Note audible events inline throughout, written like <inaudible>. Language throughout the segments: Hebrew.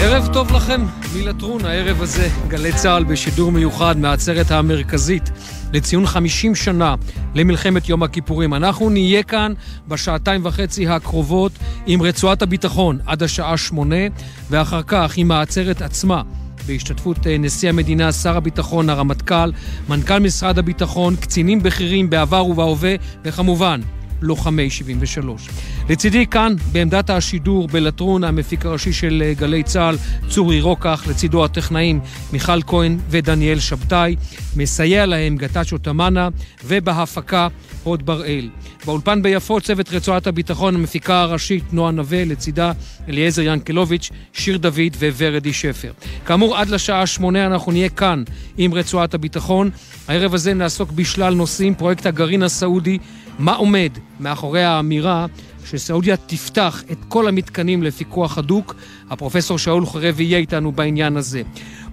ערב טוב לכם, מלטרון, הערב הזה גלי צה"ל בשידור מיוחד מהעצרת המרכזית לציון 50 שנה למלחמת יום הכיפורים. אנחנו נהיה כאן בשעתיים וחצי הקרובות עם רצועת הביטחון עד השעה שמונה, ואחר כך עם העצרת עצמה. בהשתתפות אה, נשיא המדינה, שר הביטחון, הרמטכ"ל, מנכ"ל משרד הביטחון, קצינים בכירים בעבר ובהווה, וכמובן, לוחמי 73. לצידי כאן, בעמדת השידור בלטרון, המפיק הראשי של אה, גלי צה"ל, צורי רוקח, לצידו הטכנאים מיכל כהן ודניאל שבתאי, מסייע להם גטצ'ו תמאנה, ובהפקה הוד בראל. באולפן ביפו צוות רצועת הביטחון, המפיקה הראשית נועה נווה, לצידה אליעזר ינקלוביץ', שיר דוד וורדי שפר. כאמור, עד לשעה שמונה אנחנו נהיה כאן עם רצועת הביטחון. הערב הזה נעסוק בשלל נושאים, פרויקט הגרעין הסעודי, מה עומד מאחורי האמירה שסעודיה תפתח את כל המתקנים לפיקוח הדוק. הפרופסור שאול חרב יהיה איתנו בעניין הזה.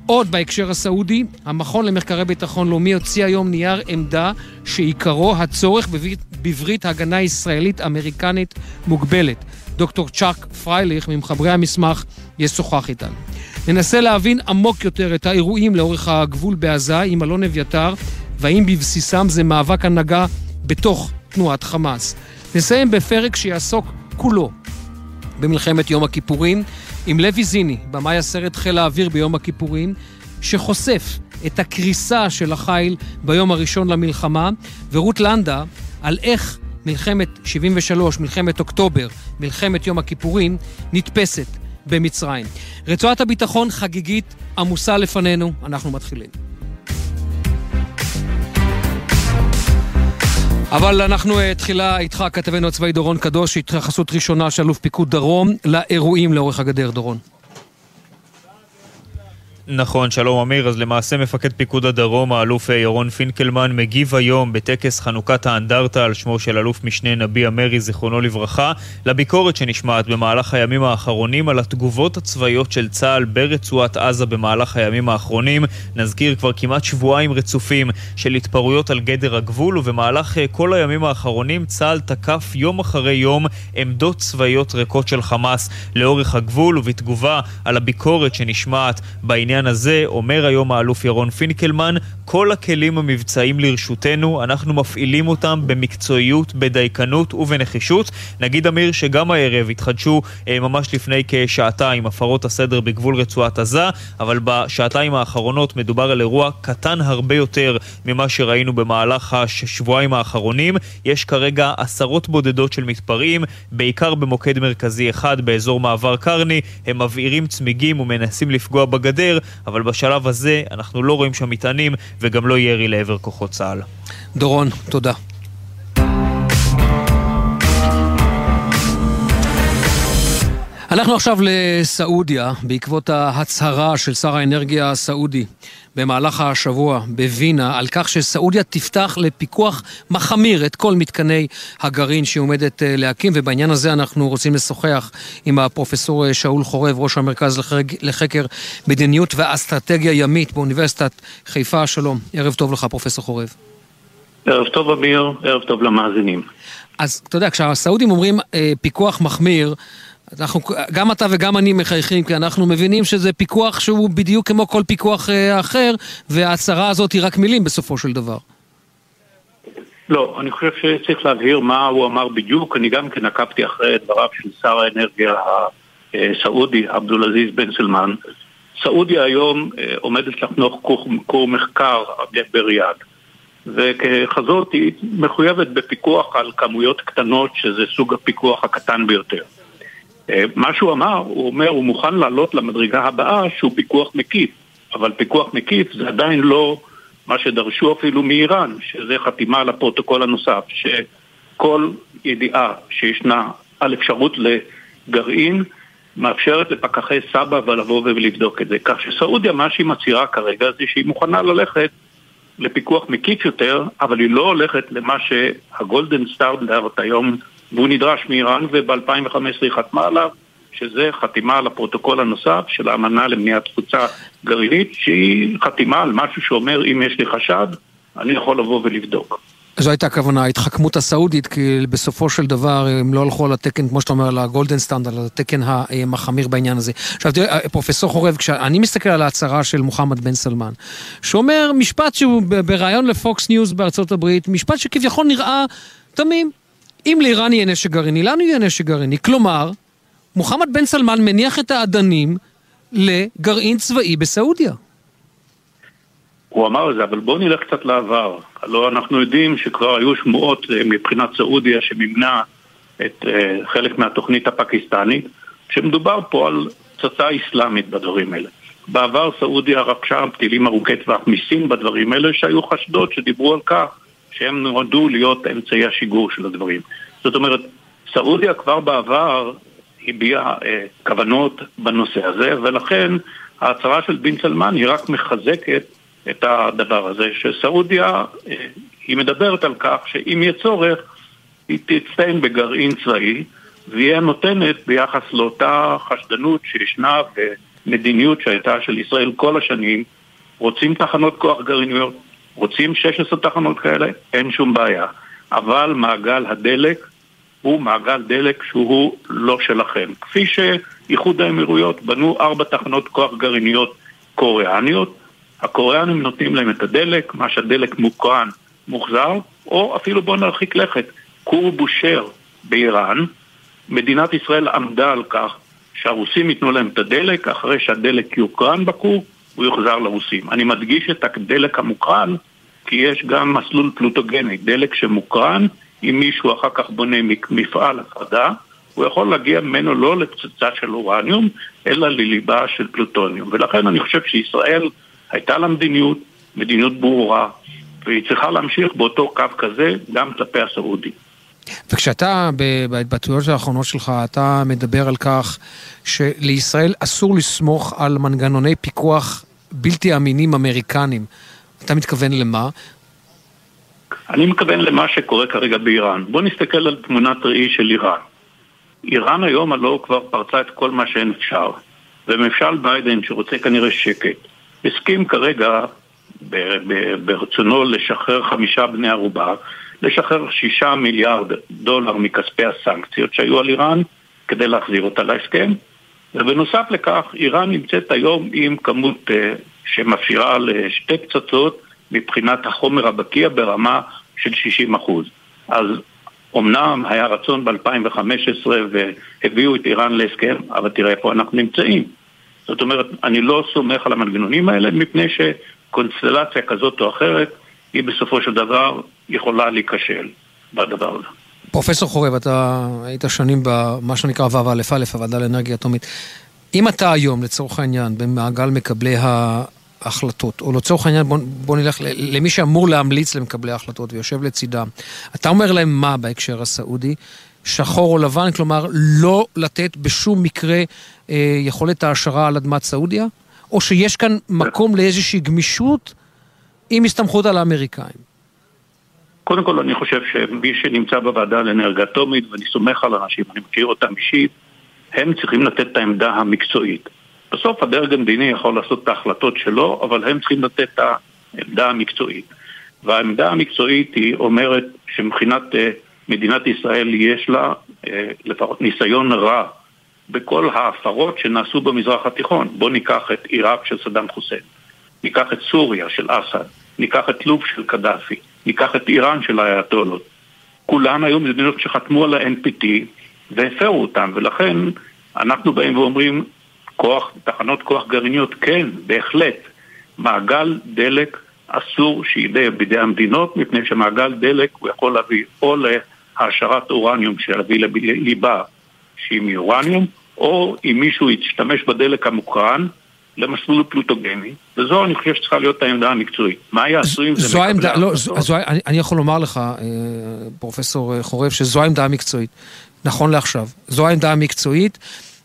עוד בהקשר הסעודי, המכון למחקרי ביטחון לאומי הוציא היום נייר עמדה שעיקרו הצורך בברית, בברית הגנה ישראלית אמריקנית מוגבלת. דוקטור צ'אק פרייליך ממחברי המסמך ישוחח איתנו. ננסה להבין עמוק יותר את האירועים לאורך הגבול בעזה עם אלון אביתר, והאם בבסיסם זה מאבק הנהגה בתוך תנועת חמאס. נסיים בפרק שיעסוק כולו במלחמת יום הכיפורים עם לוי זיני, במאי הסרט חיל האוויר ביום הכיפורים, שחושף את הקריסה של החיל ביום הראשון למלחמה, ורות לנדה על איך מלחמת 73, מלחמת אוקטובר, מלחמת יום הכיפורים, נתפסת במצרים. רצועת הביטחון חגיגית עמוסה לפנינו, אנחנו מתחילים. אבל אנחנו אה, תחילה איתך, כתבנו הצבאי דורון קדוש, התייחסות ראשונה של אלוף פיקוד דרום לאירועים לאורך הגדר, דורון. נכון, שלום אמיר. אז למעשה מפקד פיקוד הדרום, האלוף אה, ירון פינקלמן, מגיב היום בטקס חנוכת האנדרטה על שמו של אלוף משנה נביה מרי, זיכרונו לברכה, לביקורת שנשמעת במהלך הימים האחרונים על התגובות הצבאיות של צה"ל ברצועת עזה במהלך הימים האחרונים. נזכיר כבר כמעט שבועיים רצופים של התפרעויות על גדר הגבול, ובמהלך אה, כל הימים האחרונים צה"ל תקף יום אחרי יום עמדות צבאיות ריקות של חמאס לאורך הגבול, ובתגובה על הביקורת שנשמעת בעניין בעניין הזה, אומר היום האלוף ירון פינקלמן, כל הכלים המבצעיים לרשותנו, אנחנו מפעילים אותם במקצועיות, בדייקנות ובנחישות. נגיד אמיר שגם הערב התחדשו אה, ממש לפני כשעתיים הפרות הסדר בגבול רצועת עזה, אבל בשעתיים האחרונות מדובר על אירוע קטן הרבה יותר ממה שראינו במהלך השבועיים האחרונים. יש כרגע עשרות בודדות של מתפרעים, בעיקר במוקד מרכזי אחד באזור מעבר קרני. הם מבעירים צמיגים ומנסים לפגוע בגדר, אבל בשלב הזה אנחנו לא רואים שם מטענים וגם לא ירי לעבר כוחות צה"ל. דורון, תודה. אנחנו עכשיו לסעודיה, בעקבות ההצהרה של שר האנרגיה הסעודי במהלך השבוע בווינה, על כך שסעודיה תפתח לפיקוח מחמיר את כל מתקני הגרעין שהיא עומדת אה, להקים, ובעניין הזה אנחנו רוצים לשוחח עם הפרופסור אה, שאול חורב, ראש המרכז לחקר מדיניות ואסטרטגיה ימית באוניברסיטת חיפה. שלום, ערב טוב לך, פרופסור חורב. ערב טוב, אמיר, ערב טוב למאזינים. אז אתה יודע, כשהסעודים אומרים אה, פיקוח מחמיר, אנחנו, גם אתה וגם אני מחייכים, כי אנחנו מבינים שזה פיקוח שהוא בדיוק כמו כל פיקוח אה, אחר, וההצהרה הזאת היא רק מילים בסופו של דבר. לא, אני חושב שצריך להבהיר מה הוא אמר בדיוק. אני גם כן עקבתי אחרי דבריו של שר האנרגיה הסעודי, עבדול עזיז בן סלמן. סעודיה היום אה, עומדת לחנוך כור מחקר בריאד. וככזאת היא מחויבת בפיקוח על כמויות קטנות, שזה סוג הפיקוח הקטן ביותר. אה, מה שהוא אמר, הוא אומר, הוא מוכן לעלות למדרגה הבאה שהוא פיקוח מקיף, אבל פיקוח מקיף זה עדיין לא מה שדרשו אפילו מאיראן, שזה חתימה על הפרוטוקול הנוסף, שכל ידיעה שישנה על אפשרות לגרעין מאפשרת לפקחי סבא ולבוא ולבדוק את זה. כך שסעודיה, מה שהיא מצהירה כרגע זה שהיא מוכנה ללכת לפיקוח מקיף יותר, אבל היא לא הולכת למה שה golden standard היום והוא נדרש מאיראן וב-2015 היא חתמה עליו, שזה חתימה על הפרוטוקול הנוסף של האמנה למניעת תפוצה גרעינית, שהיא חתימה על משהו שאומר אם יש לי חשד, אני יכול לבוא ולבדוק. זו הייתה הכוונה, ההתחכמות הסעודית, כי בסופו של דבר הם לא הלכו על התקן, כמו שאתה אומר, על ה golden standard, על התקן המחמיר בעניין הזה. עכשיו תראה, פרופסור חורב, כשאני מסתכל על ההצהרה של מוחמד בן סלמן, שאומר משפט שהוא בריאיון לפוקס ניוז בארצות הברית, משפט שכביכול נראה תמים. אם לאיראן יהיה נשק גרעיני, לנו יהיה נשק גרעיני. כלומר, מוחמד בן סלמן מניח את האדנים לגרעין צבאי בסעודיה. הוא אמר את זה, אבל בואו נלך קצת לעבר. הלוא אנחנו יודעים שכבר היו שמועות אה, מבחינת סעודיה שמימנה את אה, חלק מהתוכנית הפקיסטנית, שמדובר פה על פצצה אסלאמית בדברים האלה. בעבר סעודיה רכשה טילים ארוכי טווח מסין בדברים האלה, שהיו חשדות שדיברו על כך שהם נועדו להיות אמצעי השיגור של הדברים. זאת אומרת, סעודיה כבר בעבר הביעה אה, כוונות בנושא הזה, ולכן ההצהרה של בן סלמן היא רק מחזקת את הדבר הזה, שסעודיה, אה, היא מדברת על כך שאם יהיה צורך, היא תצטיין בגרעין צבאי, והיא נותנת ביחס לאותה חשדנות שישנה ומדיניות שהייתה של ישראל כל השנים, רוצים תחנות כוח גרעיניות, רוצים 16 תחנות כאלה, אין שום בעיה. אבל מעגל הדלק הוא מעגל דלק שהוא לא שלכם. כפי שאיחוד האמירויות בנו ארבע תחנות כוח גרעיניות קוריאניות, הקוריאנים נותנים להם את הדלק, מה שהדלק מוקרן מוחזר, או אפילו בואו נרחיק לכת, כור בושר באיראן, מדינת ישראל עמדה על כך שהרוסים ייתנו להם את הדלק, אחרי שהדלק יוקרן בכור, הוא יוחזר לרוסים. אני מדגיש את הדלק המוקרן, כי יש גם מסלול פלוטוגני, דלק שמוקרן, אם מישהו אחר כך בונה מפעל הפרדה, הוא יכול להגיע ממנו לא לפצצה של אורניום, אלא לליבה של פלוטוניום. ולכן אני חושב שישראל הייתה לה מדיניות, מדיניות ברורה, והיא צריכה להמשיך באותו קו כזה גם כלפי הסעודים. וכשאתה, בהתבטאויות האחרונות שלך, אתה מדבר על כך שלישראל אסור לסמוך על מנגנוני פיקוח בלתי אמינים אמריקנים. אתה מתכוון למה? אני מתכוון למה שקורה כרגע באיראן. בוא נסתכל על תמונת ראי של איראן. איראן היום הלא כבר פרצה את כל מה שאין אפשר. וממשל ביידן, שרוצה כנראה שקט, הסכים כרגע ברצונו לשחרר חמישה בני ערובה, לשחרר שישה מיליארד דולר מכספי הסנקציות שהיו על איראן כדי להחזיר אותה להסכם. ובנוסף לכך, איראן נמצאת היום עם כמות uh, שמפשירה לשתי פצצות מבחינת החומר הבקיע ברמה של 60 אחוז. אז אמנם היה רצון ב-2015 והביאו את איראן להסכם, אבל תראה איפה אנחנו נמצאים. זאת אומרת, אני לא סומך על המנגנונים האלה מפני שקונסטלציה כזאת או אחרת היא בסופו של דבר יכולה להיכשל בדבר הזה. פרופסור חורב, אתה היית שנים במה שנקרא ו"א, הוועדה לאנרגיה אטומית. אם אתה היום, לצורך העניין, במעגל מקבלי ההחלטות, או לצורך העניין, בוא, בוא נלך למי שאמור להמליץ למקבלי ההחלטות ויושב לצידם, אתה אומר להם מה בהקשר הסעודי? שחור או לבן, כלומר לא לתת בשום מקרה אה, יכולת העשרה על אדמת סעודיה? או שיש כאן מקום לאיזושהי גמישות עם הסתמכות על האמריקאים? קודם כל אני חושב שמי שנמצא בוועדה לאנרגיה אטומית, ואני סומך על אנשים, אני מכיר אותם אישית, הם צריכים לתת את העמדה המקצועית. בסוף הדרג המדיני יכול לעשות את ההחלטות שלו, אבל הם צריכים לתת את העמדה המקצועית. והעמדה המקצועית היא אומרת שמבחינת uh, מדינת ישראל יש לה uh, לפחות ניסיון רע בכל ההפרות שנעשו במזרח התיכון. בואו ניקח את עיראק של סדאם חוסיין, ניקח את סוריה של אסד, ניקח את לוב של קדאפי, ניקח את איראן של האייתולות. כולן היו מדינות שחתמו על ה-NPT והפרו אותן, ולכן אנחנו באים ואומרים, כוח, תחנות כוח גרעיניות, כן, בהחלט. מעגל דלק אסור שיהיה בידי המדינות, מפני שמעגל דלק הוא יכול להביא או להעשרת אורניום שיביא לליבה שהיא מאורניום, או אם מישהו ישתמש בדלק המוקרן למסלול פלוטוגני, וזו אני חושב שצריכה להיות העמדה המקצועית. מה יעשו עם זה? זו העמדה, לא, זו, אני, אני יכול לומר לך, אה, פרופסור חורב, שזו העמדה המקצועית, נכון לעכשיו. זו העמדה המקצועית.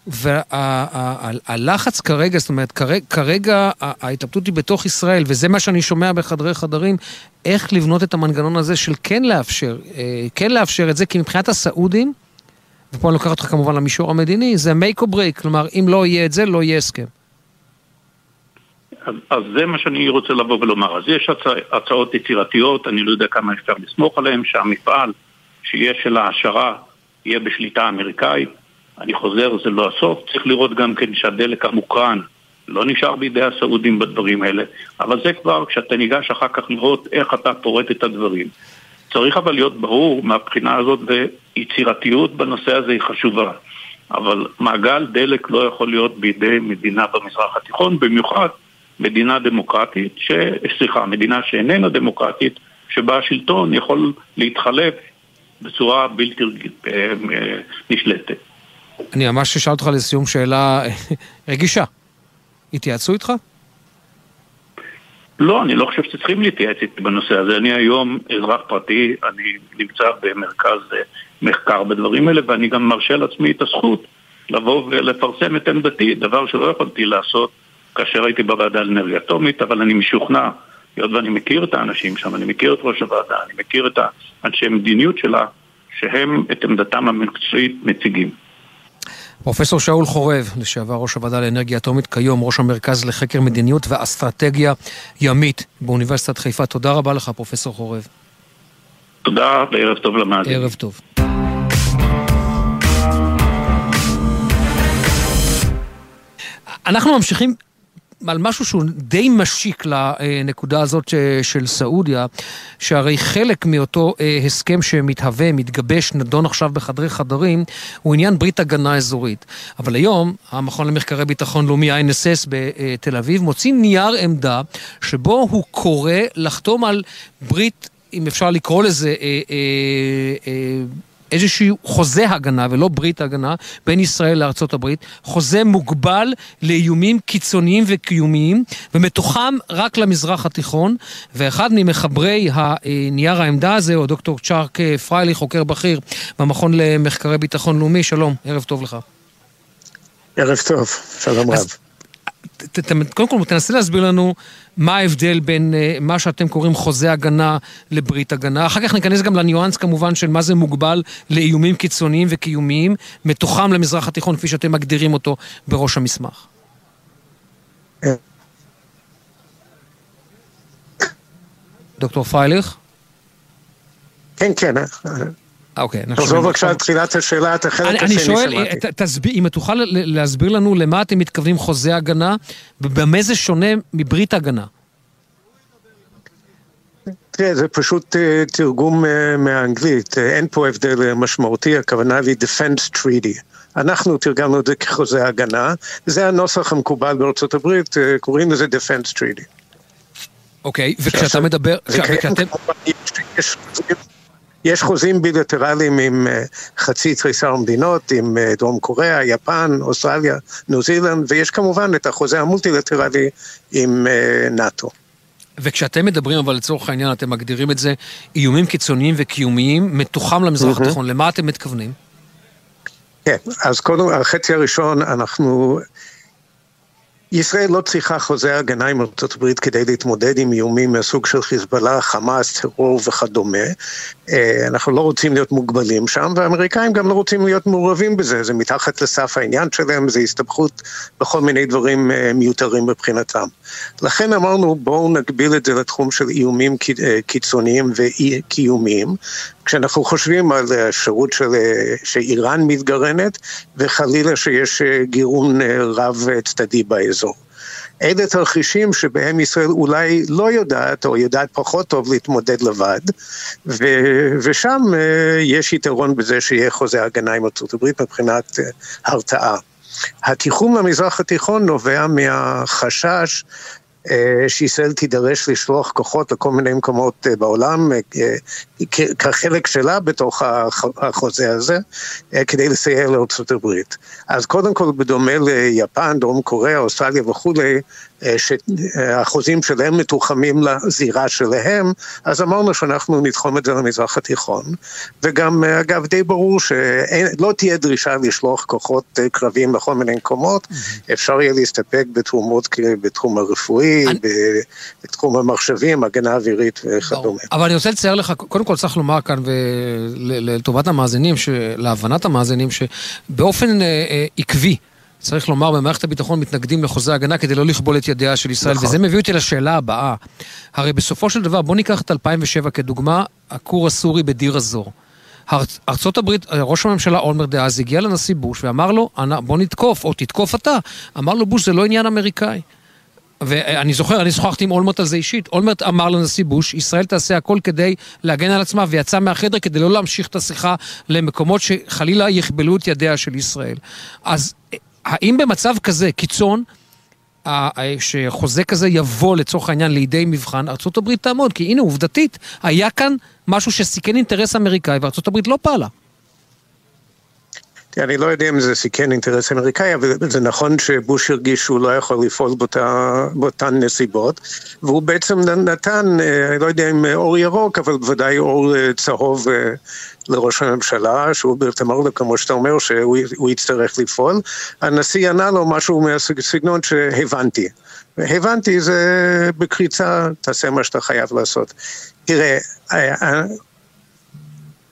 והלחץ כרגע, זאת אומרת, כרגע ההתלבטות היא בתוך ישראל, וזה מה שאני שומע בחדרי חדרים, איך לבנות את המנגנון הזה של כן לאפשר, אה, כן לאפשר את זה, כי מבחינת הסעודים, ופה אני לוקח אותך כמובן למישור המדיני, זה make or break, כלומר, אם לא יהיה את זה, לא יהיה הסכם. אז, אז זה מה שאני רוצה לבוא ולומר. אז יש הצע, הצעות יצירתיות, אני לא יודע כמה אפשר לסמוך עליהן, שהמפעל שיהיה של העשרה יהיה בשליטה אמריקאית. אני חוזר, זה לא הסוף. צריך לראות גם כן שהדלק המוקרן לא נשאר בידי הסעודים בדברים האלה, אבל זה כבר כשאתה ניגש אחר כך לראות איך אתה פורט את הדברים. צריך אבל להיות ברור מהבחינה הזאת, ויצירתיות בנושא הזה היא חשובה. אבל מעגל דלק לא יכול להיות בידי מדינה במזרח התיכון, במיוחד מדינה דמוקרטית, ש... סליחה, מדינה שאיננה דמוקרטית, שבה השלטון יכול להתחלף בצורה בלתי אה, אה, נשלטת. אני ממש אשאל אותך לסיום שאלה רגישה. התייעצו איתך? לא, אני לא חושב שצריכים להתייעץ איתי בנושא הזה. אני היום אזרח פרטי, אני נמצא במרכז אה, מחקר בדברים האלה, ואני גם מרשה לעצמי את הזכות לבוא ולפרסם את עמדתי, דבר שלא יכולתי לעשות כאשר הייתי בוועדה לאנרגיה אטומית, אבל אני משוכנע, היות ואני מכיר את האנשים שם, אני מכיר את ראש הוועדה, אני מכיר את האנשי המדיניות שלה, שהם את עמדתם המקצועית מציגים. פרופסור שאול חורב, לשעבר ראש הוועדה לאנרגיה אטומית, כיום ראש המרכז לחקר מדיניות ואסטרטגיה ימית באוניברסיטת חיפה. תודה רבה לך, פרופסור חורב. תודה וערב טוב למאזינים. ערב טוב. אנחנו ממשיכים על משהו שהוא די משיק לנקודה הזאת של סעודיה, שהרי חלק מאותו אה, הסכם שמתהווה, מתגבש, נדון עכשיו בחדרי חדרים, הוא עניין ברית הגנה אזורית. אבל היום, המכון למחקרי ביטחון לאומי, ה-NSS בתל אביב, מוציא נייר עמדה שבו הוא קורא לחתום על ברית, אם אפשר לקרוא לזה, אה, אה, איזשהו חוזה הגנה ולא ברית הגנה בין ישראל לארצות הברית, חוזה מוגבל לאיומים קיצוניים וקיומיים, ומתוכם רק למזרח התיכון, ואחד ממחברי הנייר העמדה הזה הוא דוקטור צ'ארק פריילי, חוקר בכיר במכון למחקרי ביטחון לאומי, שלום, ערב טוב לך. ערב טוב, שלום רב. קודם כל, תנסה להסביר לנו מה ההבדל בין uh, מה שאתם קוראים חוזה הגנה לברית הגנה. אחר כך ניכנס גם לניואנס כמובן של מה זה מוגבל לאיומים קיצוניים וקיומיים, מתוכם למזרח התיכון, כפי שאתם מגדירים אותו בראש המסמך. דוקטור פרייליך? כן, כן. אוקיי. תחזור בבקשה על תחילת השאלה, את החלק השני שמעתי. אני שואל, אם תוכל להסביר לנו למה אתם מתכוונים חוזה הגנה, ובמה זה שונה מברית הגנה. תראה, זה פשוט אה, תרגום אה, מהאנגלית, אה, אין פה הבדל משמעותי, הכוונה היא Defense Treaty. אנחנו תרגמנו את זה כחוזה הגנה, זה הנוסח המקובל בארצות הברית, קוראים לזה Defense Treaty. אוקיי, וכשאתה מדבר... יש חוזים בילטרליים עם אה, חצי תריסר מדינות, עם אה, דרום קוריאה, יפן, אוסטרליה, ניו זילנד, ויש כמובן את החוזה המולטילטרלי עם אה, נאט"ו. וכשאתם מדברים, אבל לצורך העניין אתם מגדירים את זה איומים קיצוניים וקיומיים, מתוחם למזרח mm-hmm. התיכון, למה אתם מתכוונים? כן, אז קודם, החצי הראשון, אנחנו ישראל לא צריכה חוזה הגנה עם ארצות הברית כדי להתמודד עם איומים מהסוג של חיזבאללה, חמאס, טרור וכדומה. אה, אנחנו לא רוצים להיות מוגבלים שם, והאמריקאים גם לא רוצים להיות מעורבים בזה, זה מתחת לסף העניין שלהם, זה הסתבכות בכל מיני דברים אה, מיותרים מבחינתם. לכן אמרנו בואו נגביל את זה לתחום של איומים אה, קיצוניים וקיומיים, כשאנחנו חושבים על האפשרות של, שאיראן מתגרענת, וחלילה שיש גירעון רב צדדי באזור. אלה תרחישים שבהם ישראל אולי לא יודעת, או יודעת פחות טוב להתמודד לבד, ו- ושם uh, יש יתרון בזה שיהיה חוזה הגנה עם ארצות הברית מבחינת הרתעה. התיחום למזרח התיכון נובע מהחשש אה, שישראל תידרש לשלוח כוחות לכל מיני מקומות אה, בעולם אה, כחלק שלה בתוך החוזה הזה, כדי לסייע לארצות הברית. אז קודם כל, בדומה ליפן, דרום קוריאה, אוסטרליה וכולי, שהחוזים שלהם מתוחמים לזירה שלהם, אז אמרנו שאנחנו נתחום את זה למזרח התיכון. וגם, אגב, די ברור שלא תהיה דרישה לשלוח כוחות קרביים לכל מיני מקומות, אפשר יהיה להסתפק בתרומות בתחום הרפואי, אני... בתחום המחשבים, הגנה אווירית וכדומה. אבל אני רוצה לצייר לך, קודם כל צריך לומר כאן, ולטובת המאזינים, להבנת המאזינים, שבאופן אה, אה, עקבי, צריך לומר, במערכת הביטחון מתנגדים לחוזה הגנה כדי לא לכבול את ידיה של ישראל, נכון. וזה מביא אותי לשאלה הבאה. הרי בסופו של דבר, בוא ניקח את 2007 כדוגמה, הכור הסורי בדיר א-זור. ארצות הברית, ראש הממשלה אולמר דאז הגיע לנשיא בוש ואמר לו, בוא נתקוף, או תתקוף אתה. אמר לו בוש, זה לא עניין אמריקאי. ואני זוכר, אני שוחחתי עם אולמרט על זה אישית. אולמרט אמר לנשיא בוש, ישראל תעשה הכל כדי להגן על עצמה, ויצא מהחדר כדי לא להמשיך את השיחה למקומות שחלילה יכבלו את ידיה של ישראל. אז האם במצב כזה, קיצון, שחוזה כזה יבוא לצורך העניין לידי מבחן, ארה"ב תעמוד, כי הנה עובדתית, היה כאן משהו שסיכן אינטרס אמריקאי וארה"ב לא פעלה. אני לא יודע אם זה סיכן אינטרס אמריקאי, אבל זה נכון שבוש הרגיש שהוא לא יכול לפעול באותה, באותן נסיבות, והוא בעצם נתן, אה, אני לא יודע אם אור ירוק, אבל בוודאי אור אה, צהוב אה, לראש הממשלה, שהוא בעצם אמר לו, כמו שאתה אומר, שהוא יצטרך לפעול. הנשיא ענה לו משהו מהסגנון שהבנתי. הבנתי, זה בקריצה, תעשה מה שאתה חייב לעשות. תראה,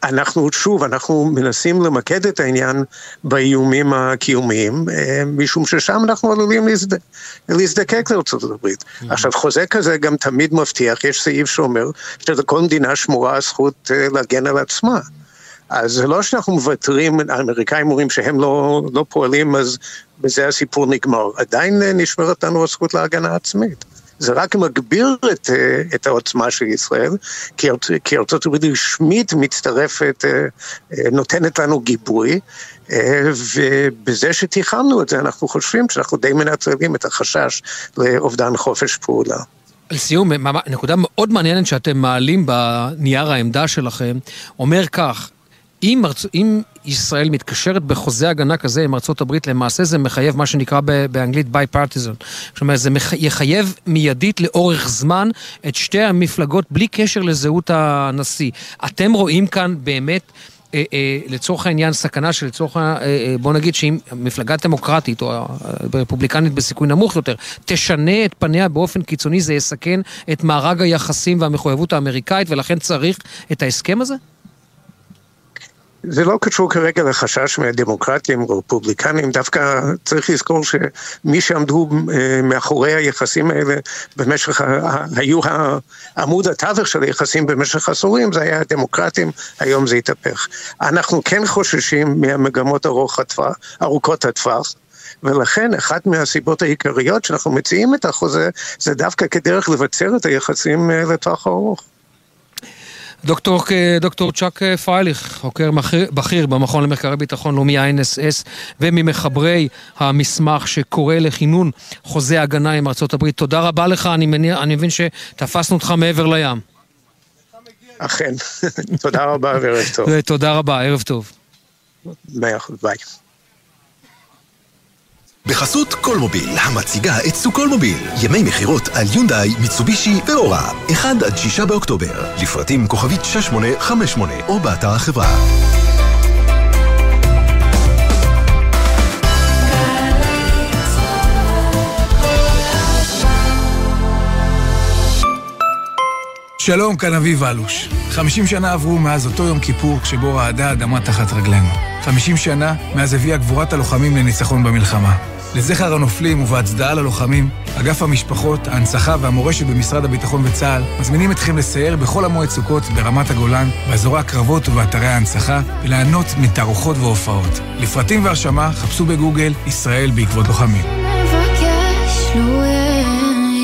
אנחנו, שוב, אנחנו מנסים למקד את העניין באיומים הקיומיים, אה, משום ששם אנחנו עלולים להזד... להזדקק לארצות הברית. Mm-hmm. עכשיו, חוזה כזה גם תמיד מבטיח, יש סעיף שאומר שלכל מדינה שמורה הזכות אה, להגן על עצמה. אז זה לא שאנחנו מוותרים, האמריקאים אומרים שהם לא, לא פועלים, אז בזה הסיפור נגמר. עדיין אה, נשמרת לנו הזכות להגנה עצמית. זה רק מגביר את, אה, את העוצמה של ישראל, כי, ארצות הברית רשמית מצטרפת, אה, אה, נותנת לנו גיבוי, ובזה שתיחמנו את זה, אנחנו חושבים שאנחנו די מנטרלים את החשש לאובדן חופש פעולה. לסיום, נקודה מאוד מעניינת שאתם מעלים בנייר העמדה שלכם, אומר כך, אם, ארצ... אם ישראל מתקשרת בחוזה הגנה כזה עם ארצות הברית, למעשה זה מחייב מה שנקרא באנגלית bipartisan. זאת אומרת, זה מח... יחייב מיידית לאורך זמן את שתי המפלגות בלי קשר לזהות הנשיא. אתם רואים כאן באמת... אה, אה, לצורך העניין סכנה שלצורך, אה, אה, בוא נגיד שאם מפלגה דמוקרטית או רפובליקנית בסיכוי נמוך יותר תשנה את פניה באופן קיצוני, זה יסכן את מארג היחסים והמחויבות האמריקאית ולכן צריך את ההסכם הזה? זה לא קשור כרגע לחשש מהדמוקרטים או רפובליקנים, דווקא צריך לזכור שמי שעמדו אה, מאחורי היחסים האלה במשך, היו עמוד התווך של היחסים במשך עשורים, זה היה הדמוקרטים, היום זה התהפך. אנחנו כן חוששים מהמגמות ארוכות הטווח. ולכן אחת מהסיבות העיקריות שאנחנו מציעים את החוזה זה דווקא כדרך לבצר את היחסים אה, לטווח ארוך. דוקטור, דוקטור צ'אק פרייליך, חוקר בכיר במכון למחקרי ביטחון לאומי ה-NSS וממחברי המסמך שקורא לכינון חוזה הגנה עם ארה"ב. תודה רבה לך, אני, מניע, אני מבין שתפסנו אותך מעבר לים. אכן, <laughs> תודה רבה וערב טוב. תודה רבה, ערב טוב. ביי. בחסות קולמוביל, המציגה את סוכולמוביל. ימי מכירות על יונדאי, מיצובישי ואורה. 1 עד 6 באוקטובר. לפרטים כוכבית 6858 או באתר החברה. שלום, כאן אביב אלוש. 50 שנה עברו מאז אותו יום כיפור שבו רעדה האדמה תחת רגלינו. 50 שנה מאז הביאה גבורת הלוחמים לניצחון במלחמה. לזכר הנופלים ובהצדעה ללוחמים, אגף המשפחות, ההנצחה והמורשת במשרד הביטחון וצה"ל מזמינים אתכם לסייר בכל המועד סוכות ברמת הגולן, באזורי הקרבות ובאתרי ההנצחה, וליהנות מתערוכות והופעות. לפרטים והרשמה חפשו בגוגל ישראל בעקבות לוחמים.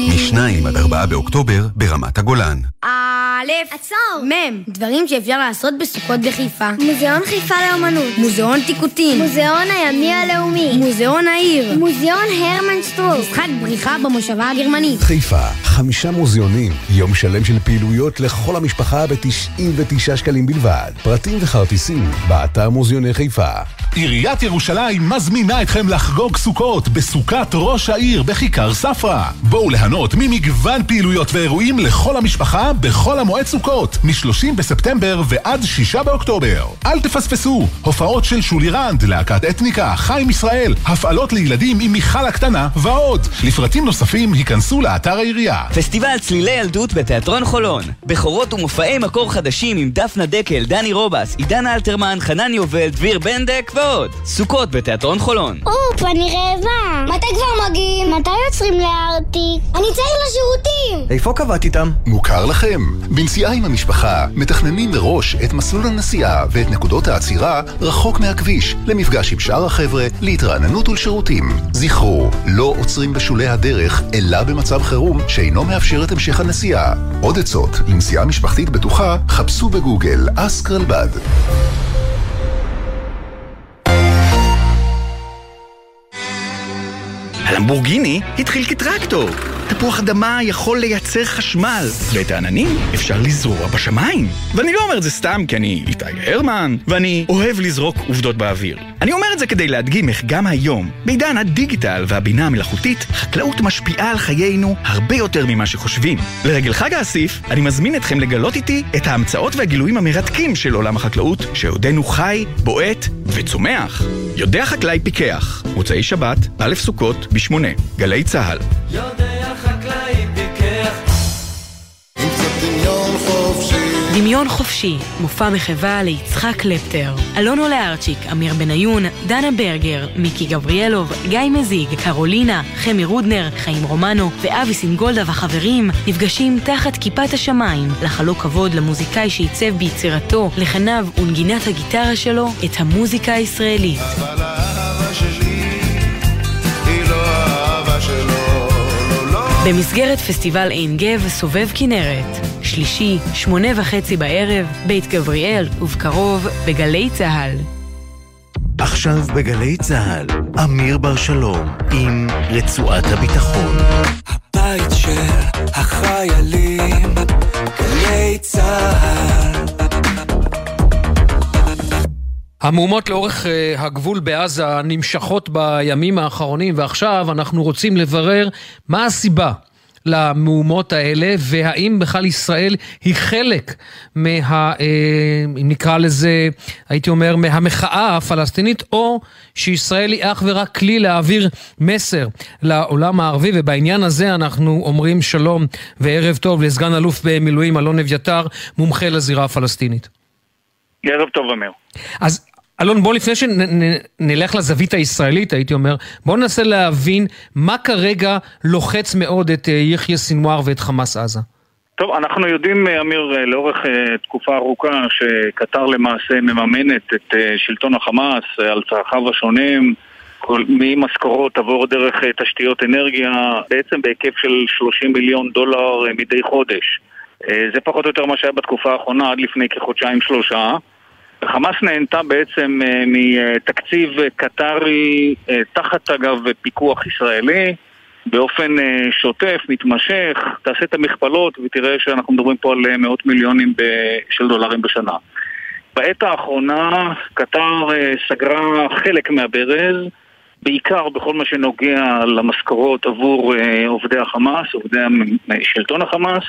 מ-2 עד 4 באוקטובר ברמת הגולן. א', עצור, מ', דברים שאפשר לעשות בסוכות בחיפה. מוזיאון חיפה לאמנות. מוזיאון טיקוטין. מוזיאון הימי הלאומי. מוזיאון העיר. מוזיאון הרמן שטרוק. משחק בריחה במושבה הגרמנית. חיפה, חמישה מוזיאונים. יום שלם של פעילויות לכל המשפחה ב-99 שקלים בלבד. פרטים וכרטיסים, באתר מוזיאוני חיפה. עיריית ירושלים מזמינה אתכם לחגוג סוכות בסוכת ראש העיר בכיכר ספרא. בואו ליהנות ממגוון פעילויות ואירועים לכל המשפחה בחול המועד סוכות, מ-30 בספטמבר ועד 6 באוקטובר. אל תפספסו, הופעות של שולי רנד, להקת אתניקה, חיים ישראל, הפעלות לילדים עם מיכל הקטנה ועוד. לפרטים נוספים היכנסו לאתר העירייה. פסטיבל צלילי ילדות בתיאטרון חולון. בכורות ומופעי מקור חדשים עם דפנה דקל, דני רובס, עידן אלתרמן, חנן יובל, דביר בנדק ועוד. סוכות בתיאטרון חולון. אופ, אני רעבה. מתי כבר מגיעים? מתי יוצרים לארטיק? אני צריך לשירותים! איפה קבעת איתם? מוכר לכם. בנסיעה עם המשפחה, מתכננים מראש את מסלול הנסיעה ואת נקודות העצירה רחוק מהכביש, למפגש עם שאר החבר'ה, להתרעננות ולשירותים. זכרו, לא עוצרים בשולי הדרך, אלא במצב חירום שאינו מאפשר את המשך הנסיעה. עוד עצות לנסיעה משפחתית בטוחה, חפשו בגוגל אסק רלב"ד. הלמבורגיני התחיל כטרקטור. תפוח אדמה יכול לייצר חשמל, ואת העננים אפשר לזרוע בשמיים. ואני לא אומר את זה סתם כי אני איתי הרמן, ואני אוהב לזרוק עובדות באוויר. אני אומר את זה כדי להדגים איך גם היום, בעידן הדיגיטל והבינה המלאכותית, חקלאות משפיעה על חיינו הרבה יותר ממה שחושבים. לרגל חג האסיף, אני מזמין אתכם לגלות איתי את ההמצאות והגילויים המרתקים של עולם החקלאות, שעודנו חי, בועט וצומח. יודע חקלאי פיקח, מוצאי שבת, א' סוכות, בשמונה, גלי צה"ל. יודע דמיון חופשי, מופע מחווה ליצחק קלפטר. אלונו לארצ'יק, אמיר בניון, דנה ברגר, מיקי גבריאלוב, גיא מזיג, קרולינה, חמי רודנר, חיים רומנו ואבי סינגולדה והחברים נפגשים תחת כיפת השמיים לחלוק כבוד למוזיקאי שעיצב ביצירתו, לחניו ונגינת הגיטרה שלו את המוזיקה הישראלית. במסגרת פסטיבל עין גב סובב כנרת, שלישי, שמונה וחצי בערב, בית גבריאל, ובקרוב בגלי צה"ל. עכשיו בגלי צה"ל, אמיר בר שלום עם רצועת הביטחון. הבית של החיילים, גלי צה"ל המהומות לאורך uh, הגבול בעזה נמשכות בימים האחרונים ועכשיו אנחנו רוצים לברר מה הסיבה למהומות האלה והאם בכלל ישראל היא חלק מה... uh, אם נקרא לזה, הייתי אומר, מהמחאה הפלסטינית או שישראל היא אך ורק כלי להעביר מסר לעולם הערבי ובעניין הזה אנחנו אומרים שלום וערב טוב לסגן אלוף במילואים אלון אביתר, מומחה לזירה הפלסטינית. ערב טוב, אמיר. אז אלון, בוא לפני שנלך לזווית הישראלית, הייתי אומר, בוא ננסה להבין מה כרגע לוחץ מאוד את אה, יחיא סינואר ואת חמאס עזה. טוב, אנחנו יודעים, אה, אמיר, אה, לאורך תקופה ארוכה שקטר למעשה מממנת את שלטון החמאס על צרכיו השונים, ממשכורות עבור דרך תשתיות אנרגיה, בעצם בהיקף של 30 מיליון דולר מדי חודש. זה פחות או יותר מה שהיה בתקופה האחרונה, עד לפני כחודשיים-שלושה. חמאס נהנתה בעצם אה, מתקציב קטרי אה, תחת אגב פיקוח ישראלי באופן אה, שוטף, מתמשך, תעשה את המכפלות ותראה שאנחנו מדברים פה על מאות מיליונים של דולרים בשנה. בעת האחרונה קטר סגרה חלק מהברז, בעיקר בכל מה שנוגע למשכורות עבור עובדי החמאס, עובדי שלטון החמאס,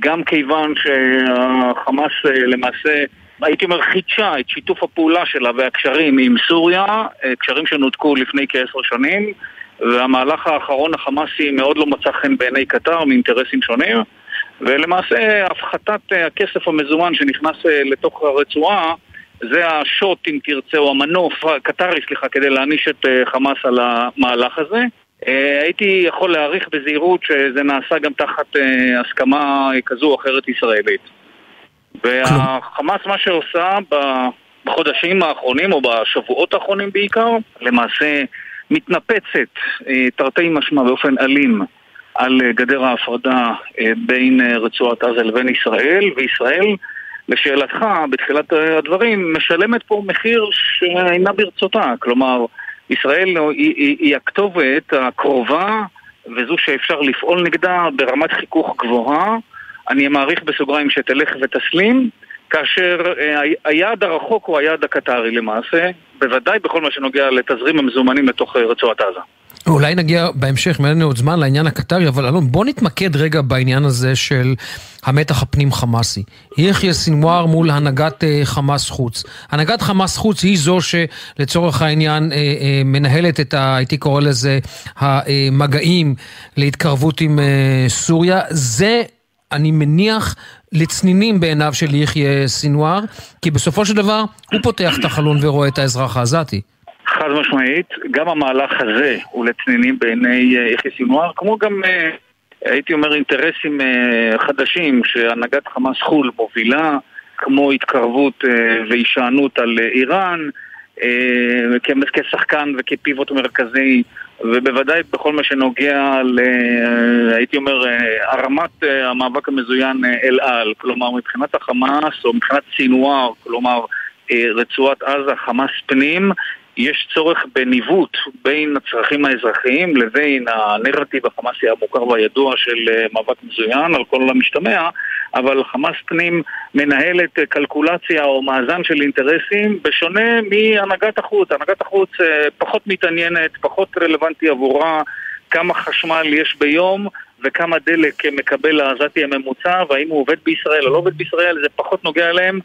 גם כיוון שהחמאס למעשה הייתי אומר, חידשה את שיתוף הפעולה שלה והקשרים עם סוריה, אה, קשרים שנותקו לפני כעשר שנים, והמהלך האחרון החמאסי מאוד לא מצא חן בעיני קטר מאינטרסים שונים, ולמעשה הפחתת אה, הכסף המזומן שנכנס אה, לתוך הרצועה זה השוט, אם תרצה, או המנוף, הקטרי, סליחה, כדי להעניש את חמאס על המהלך הזה. הייתי יכול להעריך בזהירות שזה נעשה גם תחת הסכמה כזו או אחרת ישראלית. והחמאס מה שעושה בחודשים האחרונים, או בשבועות האחרונים בעיקר, למעשה מתנפצת אה, תרתי משמע באופן אלים על אה, גדר ההפרדה אה, בין רצועת עזה לבין ישראל, וישראל, לשאלתך, בתחילת הדברים, משלמת פה מחיר שאינה ברצותה. כלומר, ישראל היא, היא, היא הכתובת הקרובה וזו שאפשר לפעול נגדה ברמת חיכוך גבוהה אני מעריך בסוגריים שתלך ותסלים, כאשר אה, היעד הרחוק הוא היעד הקטרי למעשה, בוודאי בכל מה שנוגע לתזרים המזומנים לתוך אה, רצועת עזה. אולי נגיע בהמשך, אין לנו עוד זמן לעניין הקטרי, אבל אלון, בוא נתמקד רגע בעניין הזה של המתח הפנים-חמאסי. יחיא סינואר מול הנהגת אה, חמאס חוץ. הנהגת חמאס חוץ היא זו שלצורך העניין מנהלת את ה... הייתי קורא לזה המגעים להתקרבות עם סוריה. זה, אני מניח, לצנינים בעיניו של יחיא סינואר, כי בסופו של דבר הוא פותח את החלון ורואה את האזרח העזתי. חד משמעית, גם המהלך הזה הוא לצנינים בעיני אה, יחיא סינואר, כמו גם, אה, הייתי אומר, אינטרסים אה, חדשים שהנהגת חמאס חו"ל מובילה, כמו התקרבות והישענות על איראן, כשחקן וכפיבוט מרכזי, ובוודאי בכל מה שנוגע ל... הייתי אומר, הרמת המאבק המזוין אל על. כלומר, מבחינת החמאס, או מבחינת סינואר, כלומר, רצועת עזה, חמאס פנים, יש צורך בניווט בין הצרכים האזרחיים לבין הנרטיב החמאסי המוכר והידוע של אה, מאבק מזוין על כל המשתמע, אבל חמאס פנים מנהלת אה, קלקולציה או מאזן של אינטרסים בשונה מהנהגת החוץ. הנהגת החוץ אה, פחות מתעניינת, פחות רלוונטי עבורה כמה חשמל יש ביום וכמה דלק מקבל העזתי הממוצע והאם הוא עובד בישראל או לא עובד בישראל זה פחות נוגע אליהם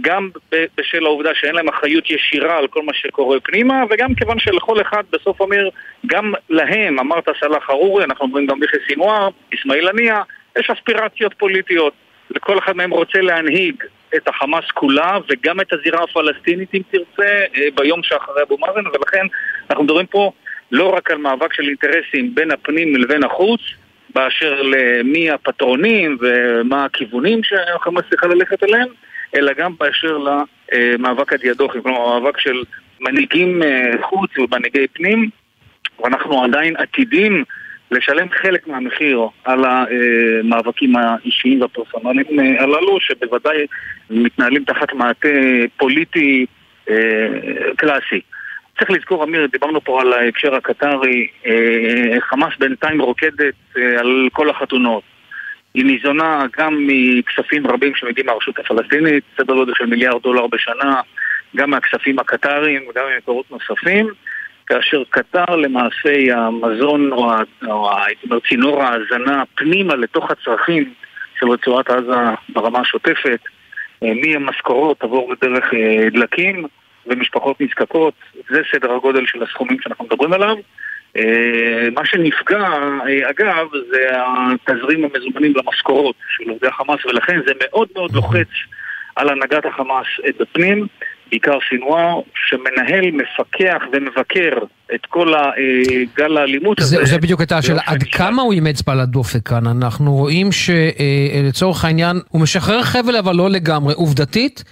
גם בשל העובדה שאין להם אחריות ישירה על כל מה שקורה פנימה, וגם כיוון שלכל אחד בסוף אומר, גם להם, אמרת סלאח ארורי, אנחנו אומרים גם ליחי סינואר, אסמאעיל הנייה, יש אספירציות פוליטיות. לכל אחד מהם רוצה להנהיג את החמאס כולה, וגם את הזירה הפלסטינית, אם תרצה, אה, ביום שאחרי אבו מאזן, ולכן אנחנו מדברים פה לא רק על מאבק של אינטרסים בין הפנים לבין החוץ, באשר למי הפטרונים ומה הכיוונים שהחמאס צריכה ללכת אליהם, אלא גם באשר למאבק הדיאדוכי, כלומר המאבק של מנהיגים אה, חוץ ומנהיגי פנים, ואנחנו עדיין עתידים לשלם חלק מהמחיר על המאבקים האישיים והפרסונליים אה, הללו, שבוודאי מתנהלים תחת מעטה פוליטי אה, קלאסי. צריך לזכור, אמיר, דיברנו פה על ההקשר הקטרי, חמאס בינתיים רוקדת על כל החתונות. היא ניזונה גם מכספים רבים שמגיעים מהרשות הפלסטינית, סדר גודל של מיליארד דולר בשנה, גם מהכספים הקטריים וגם ממקורות נוספים, כאשר קטר למעשה היא המזון או, או הייתי אומר צינור ההאזנה פנימה לתוך הצרכים של רצועת עזה ברמה השוטפת, אה, מהמשכורות עבור דרך אה, דלקים ומשפחות נזקקות, זה סדר הגודל של הסכומים שאנחנו מדברים עליו. אה, מה שנפגע, אה, אגב, זה התזרים המזומנים למשכורות של עובדי החמאס, ולכן זה מאוד מאוד לוחץ על הנהגת החמאס את הפנים, בעיקר סינואר, שמנהל, מפקח ומבקר את כל גל האלימות הזה. זה, בדיוק הייתה השאלה, עד כמה הוא אימץ בעלת דופק כאן? אנחנו רואים שלצורך העניין, הוא משחרר חבל אבל לא לגמרי. עובדתית,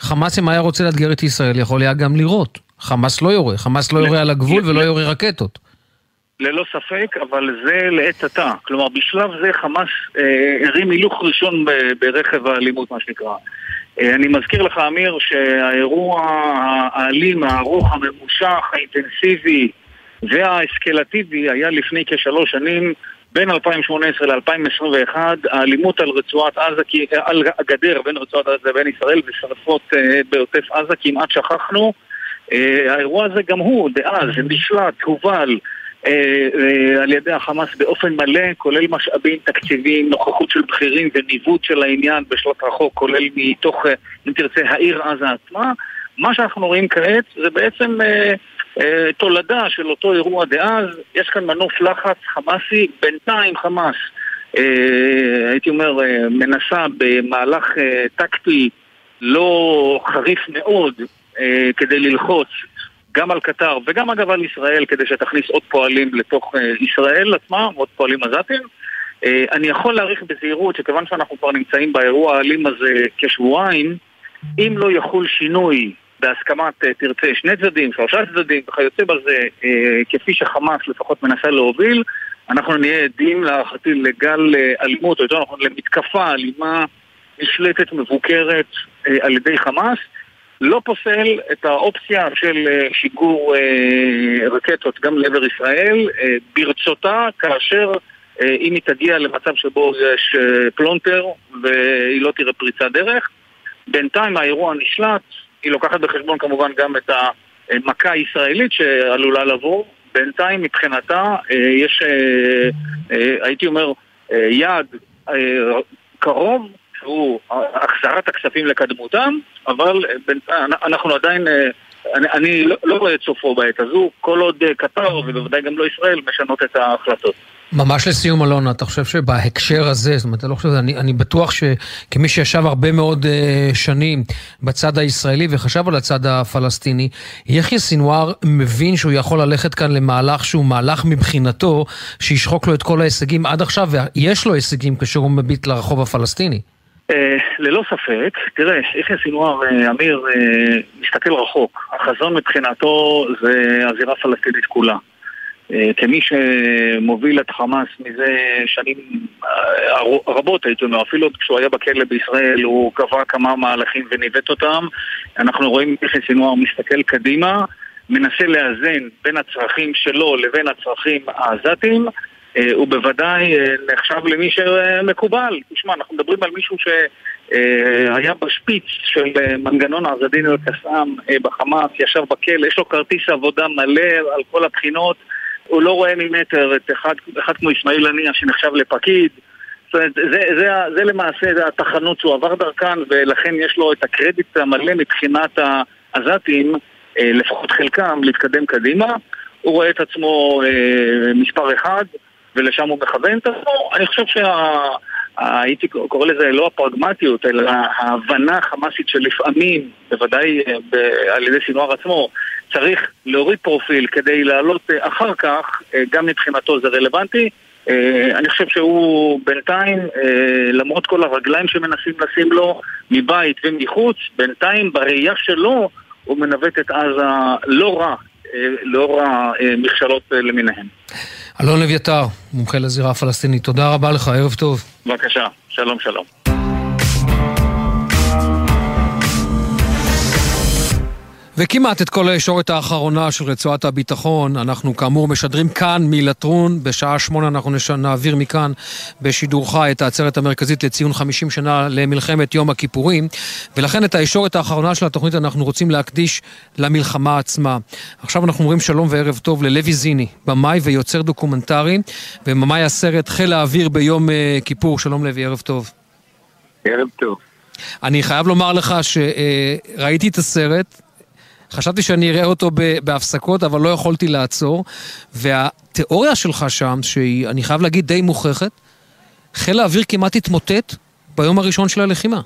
חמאס אם היה רוצה לאתגר את ישראל, יכול היה גם לירות. חמאס לא יורה, חמאס לא יורה על הגבול ולא יורה רקטות. ללא ספק, אבל זה לעת עתה. כלומר, בשלב זה חמאס אה, הרים הילוך ראשון ברכב האלימות, מה שנקרא. אה, אני מזכיר לך, אמיר, שהאירוע האלים, הארוך, הממושך, האינטנסיבי והאסקלטיבי היה לפני כשלוש שנים, בין 2018 ל-2021, האלימות על רצועת עזה, על הגדר בין רצועת עזה לבין ישראל ושרפות אה, בעוטף עזה, כמעט שכחנו. אה, האירוע הזה גם הוא, דאז, נשלט, הובל. אה, אה, על ידי החמאס באופן מלא, כולל משאבים, תקציביים, נוכחות של בכירים וניווט של העניין בשלט רחוק, כולל מתוך, אה, אם תרצה, העיר עזה עצמה. מה שאנחנו רואים כעת זה בעצם אה, אה, תולדה של אותו אירוע דאז, יש כאן מנוף לחץ חמאסי, בינתיים חמאס, אה, הייתי אומר, אה, מנסה במהלך אה, טקטי לא חריף מאוד אה, כדי ללחוץ גם על קטר וגם אגב על ישראל כדי שתכניס עוד פועלים לתוך אה, ישראל עצמה, עוד פועלים עזתים. אה, אני יכול להעריך בזהירות שכיוון שאנחנו כבר נמצאים באירוע האלים הזה כשבועיים, אם לא יחול שינוי בהסכמת, אה, תרצה, שני צדדים, שלושה צדדים וכיוצא בזה, כפי שחמאס לפחות מנסה להוביל, אנחנו נהיה עדים להערכתי לגל אלימות, או יותר נכון למתקפה אלימה נשלטת, מבוקרת על ידי חמאס. לא פוסל את האופציה של אה, שיגור אה, רקטות גם לעבר ישראל אה, ברצותה כאשר אם היא תגיע למצב שבו יש פלונטר והיא לא תראה פריצת דרך. בינתיים האירוע נשלט, היא לוקחת בחשבון כמובן גם את המכה הישראלית שעלולה לבוא, בינתיים מבחינתה יש, הייתי אומר, יעד קרוב, שהוא החזרת הכספים לקדמותם, אבל אנחנו עדיין, אני, אני לא, לא רואה את סופו בעת הזו, כל עוד קטר ובוודאי גם לא ישראל משנות את ההחלטות. ממש לסיום, אלונה, אתה חושב שבהקשר הזה, זאת אומרת, אני לא חושב, אני, אני בטוח שכמי שישב הרבה מאוד uh, שנים בצד הישראלי וחשב על הצד הפלסטיני, יחיא סינואר מבין שהוא יכול ללכת כאן למהלך שהוא מהלך מבחינתו, שישחוק לו את כל ההישגים עד עכשיו, ויש לו הישגים כאשר הוא מביט לרחוב הפלסטיני. Uh, ללא ספק, תראה, יחיא סינואר, uh, אמיר, uh, מסתכל רחוק. החזון מבחינתו זה הזירה הפלסטינית כולה. אה, כמי שמוביל את חמאס מזה שנים אה, רבות, הייתי אומר, אפילו כשהוא היה בכלא בישראל הוא קבע כמה מהלכים וניווט אותם. אנחנו רואים איך סינואר מסתכל קדימה, מנסה לאזן בין הצרכים שלו לבין הצרכים העזתיים. אה, הוא בוודאי נחשב למי שמקובל. תשמע, אנחנו מדברים על מישהו שהיה בשפיץ של מנגנון עזדין אל-קסאם בחמאס, ישב בכלא, יש לו כרטיס עבודה מלא על כל הבחינות. הוא לא רואה ממטר את אחד, אחד כמו אסמאעיל הנייה שנחשב לפקיד. זאת אומרת, זה, זה, זה, זה למעשה התחנות שהוא עבר דרכן, ולכן יש לו את הקרדיט המלא מבחינת העזתים, אה, לפחות חלקם, להתקדם קדימה. הוא רואה את עצמו אה, מספר אחד, ולשם הוא מכוון את עצמו. אני חושב שה... הייתי קורא לזה לא הפרגמטיות, אלא ההבנה החמאסית שלפעמים, בוודאי אה, על ידי סינואר עצמו, צריך להוריד פרופיל כדי לעלות אה, אחר כך, אה, גם מבחינתו זה רלוונטי. אני חושב שהוא בינתיים, למרות כל הרגליים שמנסים לשים לו מבית ומחוץ, בינתיים בראייה שלו הוא מנווט את עזה לא רע, לאור המכשלות למיניהן. אלון אביתר, מומחה לזירה הפלסטינית, תודה רבה לך, ערב טוב. בבקשה, שלום שלום. וכמעט את כל הישורת האחרונה של רצועת הביטחון, אנחנו כאמור משדרים כאן מלטרון, בשעה שמונה אנחנו נש... נעביר מכאן בשידור חי את העצרת המרכזית לציון 50 שנה למלחמת יום הכיפורים, ולכן את הישורת האחרונה של התוכנית אנחנו רוצים להקדיש למלחמה עצמה. עכשיו אנחנו אומרים שלום וערב טוב ללוי זיני, במאי ויוצר דוקומנטרי, ובמאי הסרט חיל האוויר ביום uh, כיפור. שלום לוי, ערב טוב. ערב טוב. אני חייב לומר לך שראיתי את הסרט, חשבתי שאני אראה אותו בהפסקות, אבל לא יכולתי לעצור. והתיאוריה שלך שם, שהיא, אני חייב להגיד, די מוכחת, חיל האוויר כמעט התמוטט ביום הראשון של הלחימה.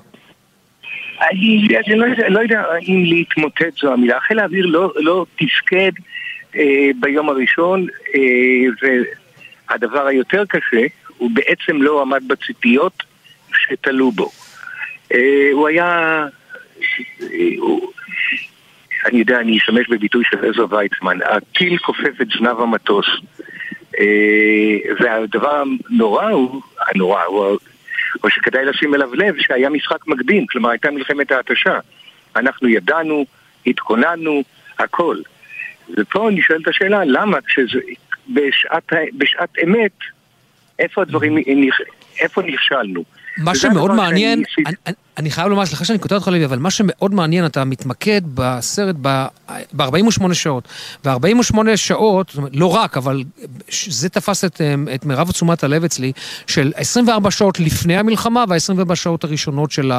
אני, אני לא, לא יודע אם להתמוטט זו המילה. חיל האוויר לא, לא תפקד אה, ביום הראשון, אה, והדבר היותר קשה, הוא בעצם לא עמד בציפיות שתלו בו. אה, הוא היה... אה, הוא, אני יודע, אני אשתמש בביטוי של עזר ויצמן, הטיל כופף את זנב המטוס. אה, והדבר הנורא הוא, הנורא הוא, או שכדאי לשים אליו לב, שהיה משחק מקדים, כלומר הייתה מלחמת ההתשה. אנחנו ידענו, התכוננו, הכל. ופה נשאלת השאלה, למה כשזה, בשעת, בשעת אמת, איפה הדברים, איפה נכשלנו? מה שמאוד מעניין, אני, אני, אני חייב לומר, סליחה שאני כותב אותך לוי, אבל מה שמאוד מעניין, אתה מתמקד בסרט ב-48 שעות. ו-48 שעות, זאת אומרת, לא רק, אבל זה תפס את, את מירב תשומת הלב אצלי, של 24 שעות לפני המלחמה וה-24 שעות הראשונות של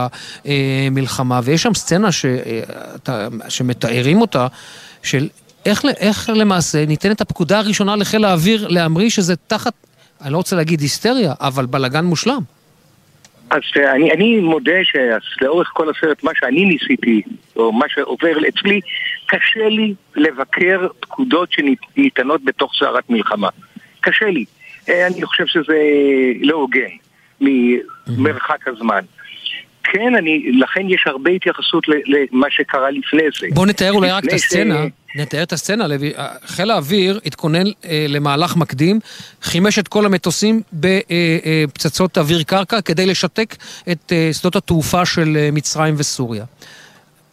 המלחמה. ויש שם סצנה שאתה, שמתארים אותה, של איך, איך למעשה ניתנת הפקודה הראשונה לחיל האוויר להמריא שזה תחת, אני לא רוצה להגיד היסטריה, אבל בלאגן מושלם. אז אני, אני מודה שלאורך כל הסרט, מה שאני ניסיתי, או מה שעובר אצלי, קשה לי לבקר פקודות שניתנות בתוך סערת מלחמה. קשה לי. אה, אני חושב שזה לא הוגן ממרחק הזמן. כן, אני, לכן יש הרבה התייחסות למה שקרה לפני זה. בוא נתאר אולי רק את הסצנה. ש... נתאר את הסצנה, לוי. חיל האוויר התכונן אה, למהלך מקדים, חימש את כל המטוסים בפצצות אה, אה, אוויר קרקע כדי לשתק את אה, שדות התעופה של אה, מצרים וסוריה.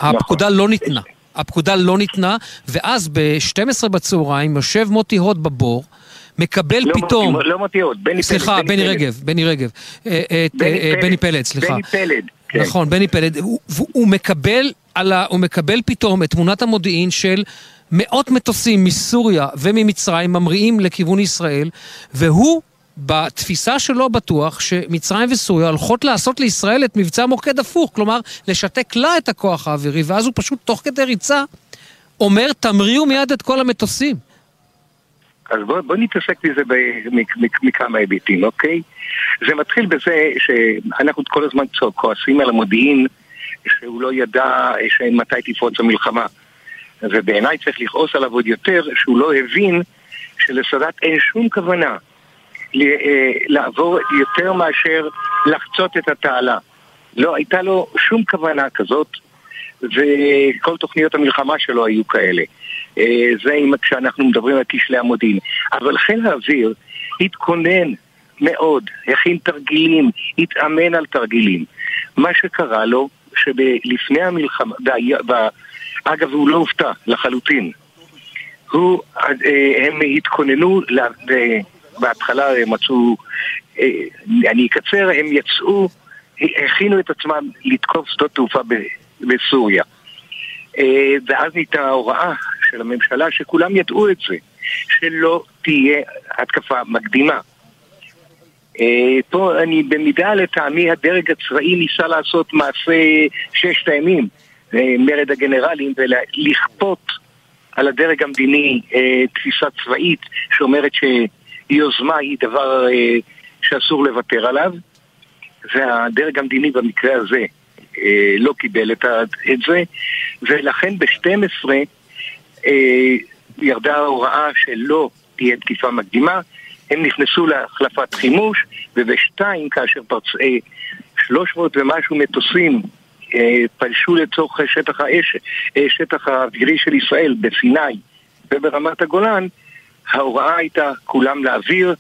נכון. הפקודה לא ניתנה. הפקודה לא ניתנה, ואז ב-12 בצהריים יושב מוטי הוד בבור, מקבל לא פתאום... מוטי- לא מוטי עוד, בני פלד. סליחה, בני פלד. רגב, בני רגב. אה, אה, בני אה, פלד. בני פלד, סליחה. בני פלד, כן. נכון, בני פלד. הוא- הוא מקבל ה... הוא מקבל פתאום את תמונת המודיעין של מאות מטוסים מסוריה וממצרים ממריאים לכיוון ישראל, והוא... בתפיסה שלו בטוח שמצרים וסוריה הולכות לעשות לישראל את מבצע מוקד הפוך, כלומר לשתק לה את הכוח האווירי, ואז הוא פשוט תוך כדי ריצה אומר תמריאו מיד את כל המטוסים. אז בוא, בוא נתעסק בזה מכמה היבטים, אוקיי? זה מתחיל בזה שאנחנו כל הזמן כועסים על המודיעין שהוא לא ידע מתי תפרוץ המלחמה. ובעיניי צריך לכעוס עליו עוד יותר שהוא לא הבין שלסאדאת אין שום כוונה אה, לעבור יותר מאשר לחצות את התעלה. לא הייתה לו שום כוונה כזאת, וכל תוכניות המלחמה שלו היו כאלה. אה, זה אם כשאנחנו מדברים על כשלי המודיעין. אבל חיל האוויר התכונן מאוד, הכין תרגילים, התאמן על תרגילים. מה שקרה לו, שלפני המלחמה, אגב, הוא לא הופתע לחלוטין. הוא, אה, הם התכוננו, בהתחלה הם מצאו, אה, אני אקצר, הם יצאו, הכינו את עצמם לתקוף שדות תעופה בסוריה. ואז ניתנה הוראה של הממשלה שכולם ידעו את זה, שלא תהיה התקפה מקדימה. אה, פה אני במידה לטעמי הדרג הצבאי ניסה לעשות מעשה ששת הימים, אה, מרד הגנרלים, ולכפות על הדרג המדיני אה, תפיסה צבאית שאומרת שיוזמה היא דבר שאסור לוותר עליו, והדרג המדיני במקרה הזה לא קיבל את, זה, ולכן ב-12 אה, ירדה ההוראה שלא תהיה תקיפה מקדימה, הם נכנסו להחלפת חימוש, ובשתיים כאשר פרצ... אה, 300 ומשהו מטוסים אה, פלשו לצורך שטח האש, אה, שטח האווירי של ישראל בסיני וברמת הגולן, ההוראה הייתה כולם לאוויר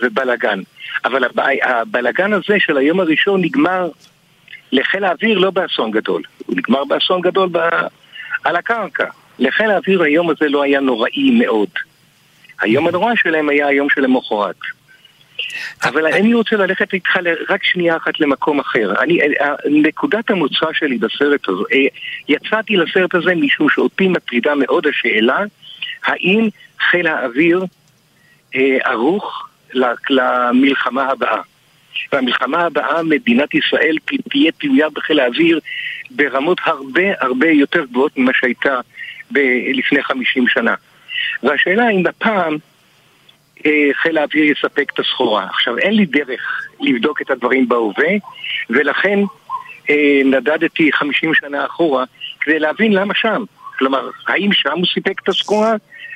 ובלאגן. אבל הבלאגן הזה של היום הראשון נגמר לחיל האוויר לא באסון גדול, הוא נגמר באסון גדול ב... על הקרקע. לחיל האוויר היום הזה לא היה נוראי מאוד. היום הנורא שלהם היה היום שלמחרת. אבל אני רוצה ללכת איתך רק שנייה אחת למקום אחר. אני, אה, נקודת המוצא שלי בסרט הזה, אה, יצאתי לסרט הזה משום שאותי מטרידה מאוד השאלה האם חיל האוויר אה, ערוך למלחמה הבאה. והמלחמה הבאה, מדינת ישראל תהיה תלויה בחיל האוויר ברמות הרבה הרבה יותר גבוהות ממה שהייתה ב- לפני 50 שנה. והשאלה אם הפעם אה, חיל האוויר יספק את הסחורה. עכשיו, אין לי דרך לבדוק את הדברים בהווה, ולכן אה, נדדתי 50 שנה אחורה כדי להבין למה שם. כלומר, האם שם הוא סיפק את הסחורה?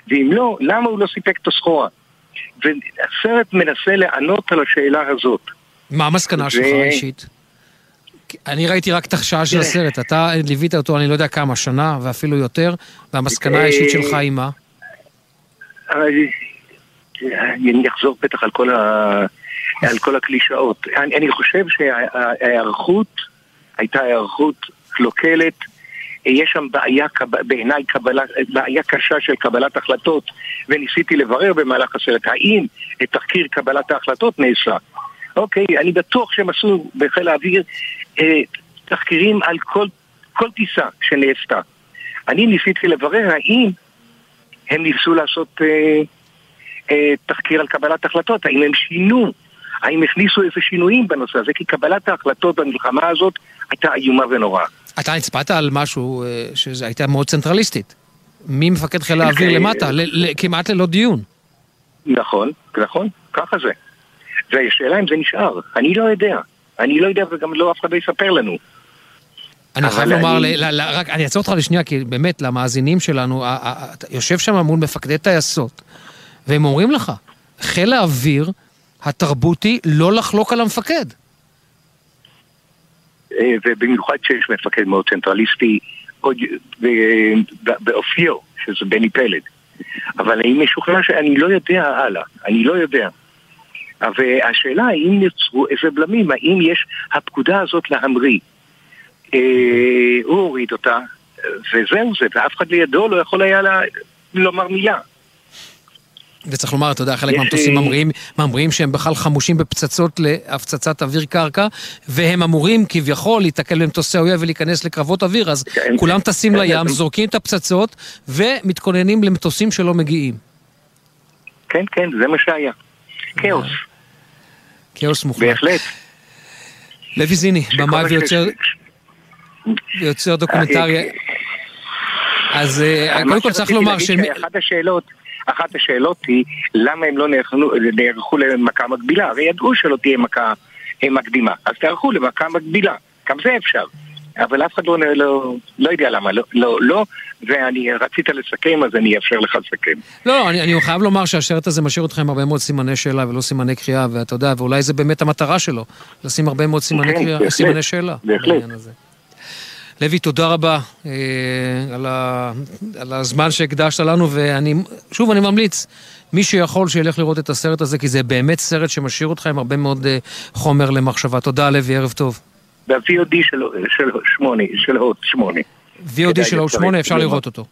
ואם לא, למה הוא לא סיפק את הסחורה? והסרט מנסה לענות על השאלה הזאת. מה המסקנה ו- שלך האישית? אני ראיתי רק את השעה של תראה. הסרט, אתה ליווית אותו אני לא יודע כמה, שנה ואפילו יותר, והמסקנה אה, האישית שלך היא מה? אני אחזור בטח על כל, ה... על כל הקלישאות. אני, אני חושב שההיערכות הייתה היערכות קלוקלת. יש שם בעיה, בעיניי קבלה, בעיה קשה של קבלת החלטות, וניסיתי לברר במהלך הסרט האם את תחקיר קבלת ההחלטות נעשה. אוקיי, אני בטוח שהם עשו בחיל האוויר תחקירים על כל, כל טיסה שנעשתה. אני ניסיתי לברר האם הם ניסו לעשות אה, אה, תחקיר על קבלת החלטות, האם הם שינו, האם הכניסו איזה שינויים בנושא הזה, כי קבלת ההחלטות במלחמה הזאת הייתה איומה ונוראה. אתה הצבעת על משהו אה, שזה הייתה מאוד צנטרליסטית. ממפקד חיל האוויר. למטה, ל- ל- כמעט ללא דיון. נכון, נכון, ככה זה. והשאלה אם זה נשאר, אני לא יודע. אני לא יודע וגם לא אף אחד לא יספר לנו. אני חייב לומר, אני- ל- ל- ל- רק אני אעצור אותך לשנייה, כי באמת, למאזינים שלנו, אתה יושב שם מול מפקדי טייסות, והם אומרים לך, חיל האוויר, התרבות היא לא לחלוק על המפקד. אה, ובמיוחד שיש מפקד מאוד צנטרליסטי עוד, באופיו, שזה בני פלד. אבל אני משוכנע שאני לא יודע הלאה, אני לא יודע. והשאלה האם יצרו איזה בלמים, האם יש הפקודה הזאת להמריא. אה, הוא הוריד אותה, וזהו זה, ואף אחד לידו לא יכול היה לה, לומר מילה. וצריך לומר, אתה יודע, חלק מהמטוסים אה, ממריאים, ממריאים שהם בכלל חמושים בפצצות להפצצת אוויר קרקע, והם אמורים כביכול להיתקל במטוסי האויב ולהיכנס לקרבות אוויר, אז כן, כולם כן, טסים כן, לים. זורקים את הפצצות, ומתכוננים למטוסים שלא מגיעים. כן, כן, זה מה שהיה. כאוס, כאוס מוחלט. בהחלט. לוי זיני, במאי מה ש- ויוצר, ויוצר דוקומנטרי. אז אה, קודם כל צריך לומר ש... שאחת השאלות, אחת השאלות היא למה הם לא נערכו, נערכו למכה מקבילה? הרי ידעו שלא תהיה מכה אה, מקדימה, אז תערכו למכה מקבילה, גם זה אפשר. אבל אף אחד לא, לא, לא יודע למה, לא, לא, לא, ואני רצית לסכם אז אני אאפשר לך לסכם. לא, לא, אני, אני חייב לומר שהסרט הזה משאיר אותך עם הרבה מאוד סימני שאלה ולא סימני קריאה, ואתה יודע, ואולי זה באמת המטרה שלו, לשים הרבה מאוד סימני כן, קריאה, בהחלט, סימני שאלה. בהחלט. לוי, תודה רבה אה, על, ה, על הזמן שהקדשת לנו, ואני, שוב, אני ממליץ, מי שיכול שילך לראות את הסרט הזה, כי זה באמת סרט שמשאיר אותך עם הרבה מאוד אה, חומר למחשבה. תודה, לוי, ערב טוב. וה-VOD של, שמונה, של הוט שמונה. VOD כדאי של לצרף. שמונה, אפשר לראות אותו.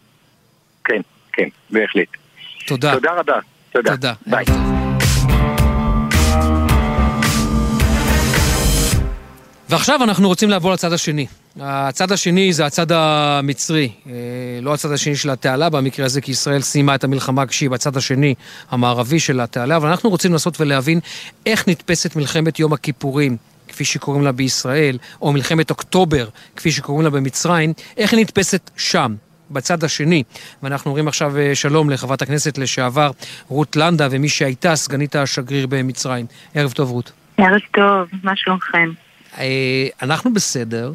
כן, כן, בהחלט. תודה. תודה רבה. תודה. תודה. ביי. ועכשיו אנחנו רוצים לעבור לצד השני. הצד השני זה הצד המצרי, אה, לא הצד השני של התעלה במקרה הזה, כי ישראל סיימה את המלחמה כשהיא בצד השני המערבי של התעלה, אבל אנחנו רוצים לנסות ולהבין איך נתפסת מלחמת יום הכיפורים. כפי שקוראים לה בישראל, או מלחמת אוקטובר, כפי שקוראים לה במצרים, איך היא נתפסת שם, בצד השני. ואנחנו אומרים עכשיו אה, שלום לחברת הכנסת לשעבר רות לנדה, ומי שהייתה סגנית השגריר במצרים. ערב טוב, רות. ערב טוב, מה שלומכם? אה, אנחנו בסדר,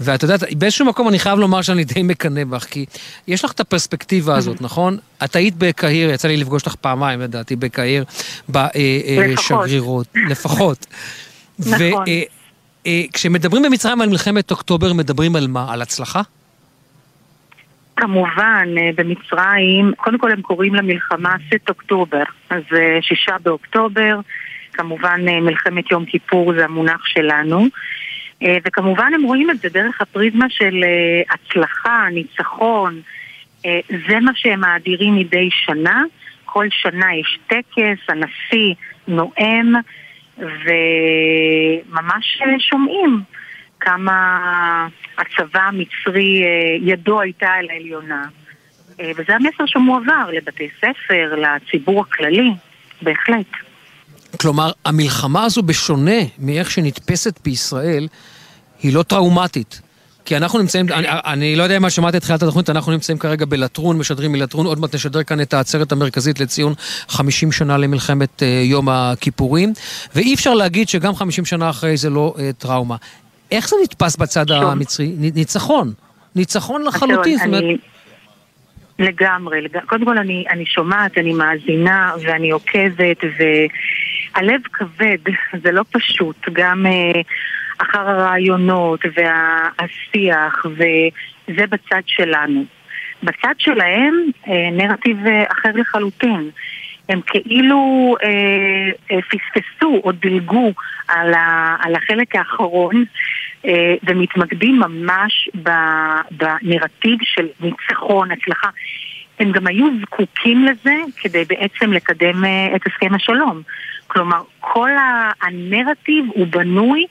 ואת יודעת, באיזשהו מקום אני חייב לומר שאני די מקנא בך, כי יש לך את הפרספקטיבה הזאת, נכון? את היית בקהיר, יצא לי לפגוש אותך פעמיים, לדעתי, בקהיר, בשגרירות. לפחות. <laughs> נכון. וכשמדברים במצרים על מלחמת אוקטובר, מדברים על מה? על הצלחה? כמובן, אה, במצרים, קודם כל הם קוראים למלחמה סט אוקטובר, אז אה, שישה באוקטובר, כמובן אה, מלחמת יום כיפור זה המונח שלנו, אה, וכמובן הם רואים את זה דרך הפריזמה של אה, הצלחה, ניצחון, אה, זה מה שהם מאדירים מדי שנה, כל שנה יש טקס, הנשיא נואם, וממש אה, שומעים כמה הצבא המצרי, אה, ידו הייתה על העליונה. אה, וזה המסר שמועבר לבתי ספר, לציבור הכללי, בהחלט. כלומר, המלחמה הזו, בשונה מאיך שנתפסת בישראל, היא לא טראומטית. כי אנחנו נמצאים, אני, אני לא יודע אם שמעת את תחילת התוכנית, אנחנו נמצאים כרגע בלטרון, משדרים מלטרון, עוד מעט נשדר כאן את העצרת המרכזית לציון 50 שנה למלחמת uh, יום הכיפורים, ואי אפשר להגיד שגם 50 שנה אחרי זה לא uh, טראומה. איך זה נתפס בצד שוב. המצרי? ניצחון. ניצחון לחלוטין. זאת אומרת. לגמרי, לג... קודם כל אני, אני שומעת, אני מאזינה ואני עוקבת והלב כבד, זה לא פשוט, גם אה, אחר הרעיונות והשיח וזה בצד שלנו. בצד שלהם אה, נרטיב אה, אחר לחלוטין. הם כאילו אה, אה, פספסו או דילגו על, ה, על החלק האחרון אה, ומתמקדים ממש בנרטיב של ניצחון, הצלחה. הם גם היו זקוקים לזה כדי בעצם לקדם אה, את הסכם השלום. כלומר, כל הנרטיב הוא בנוי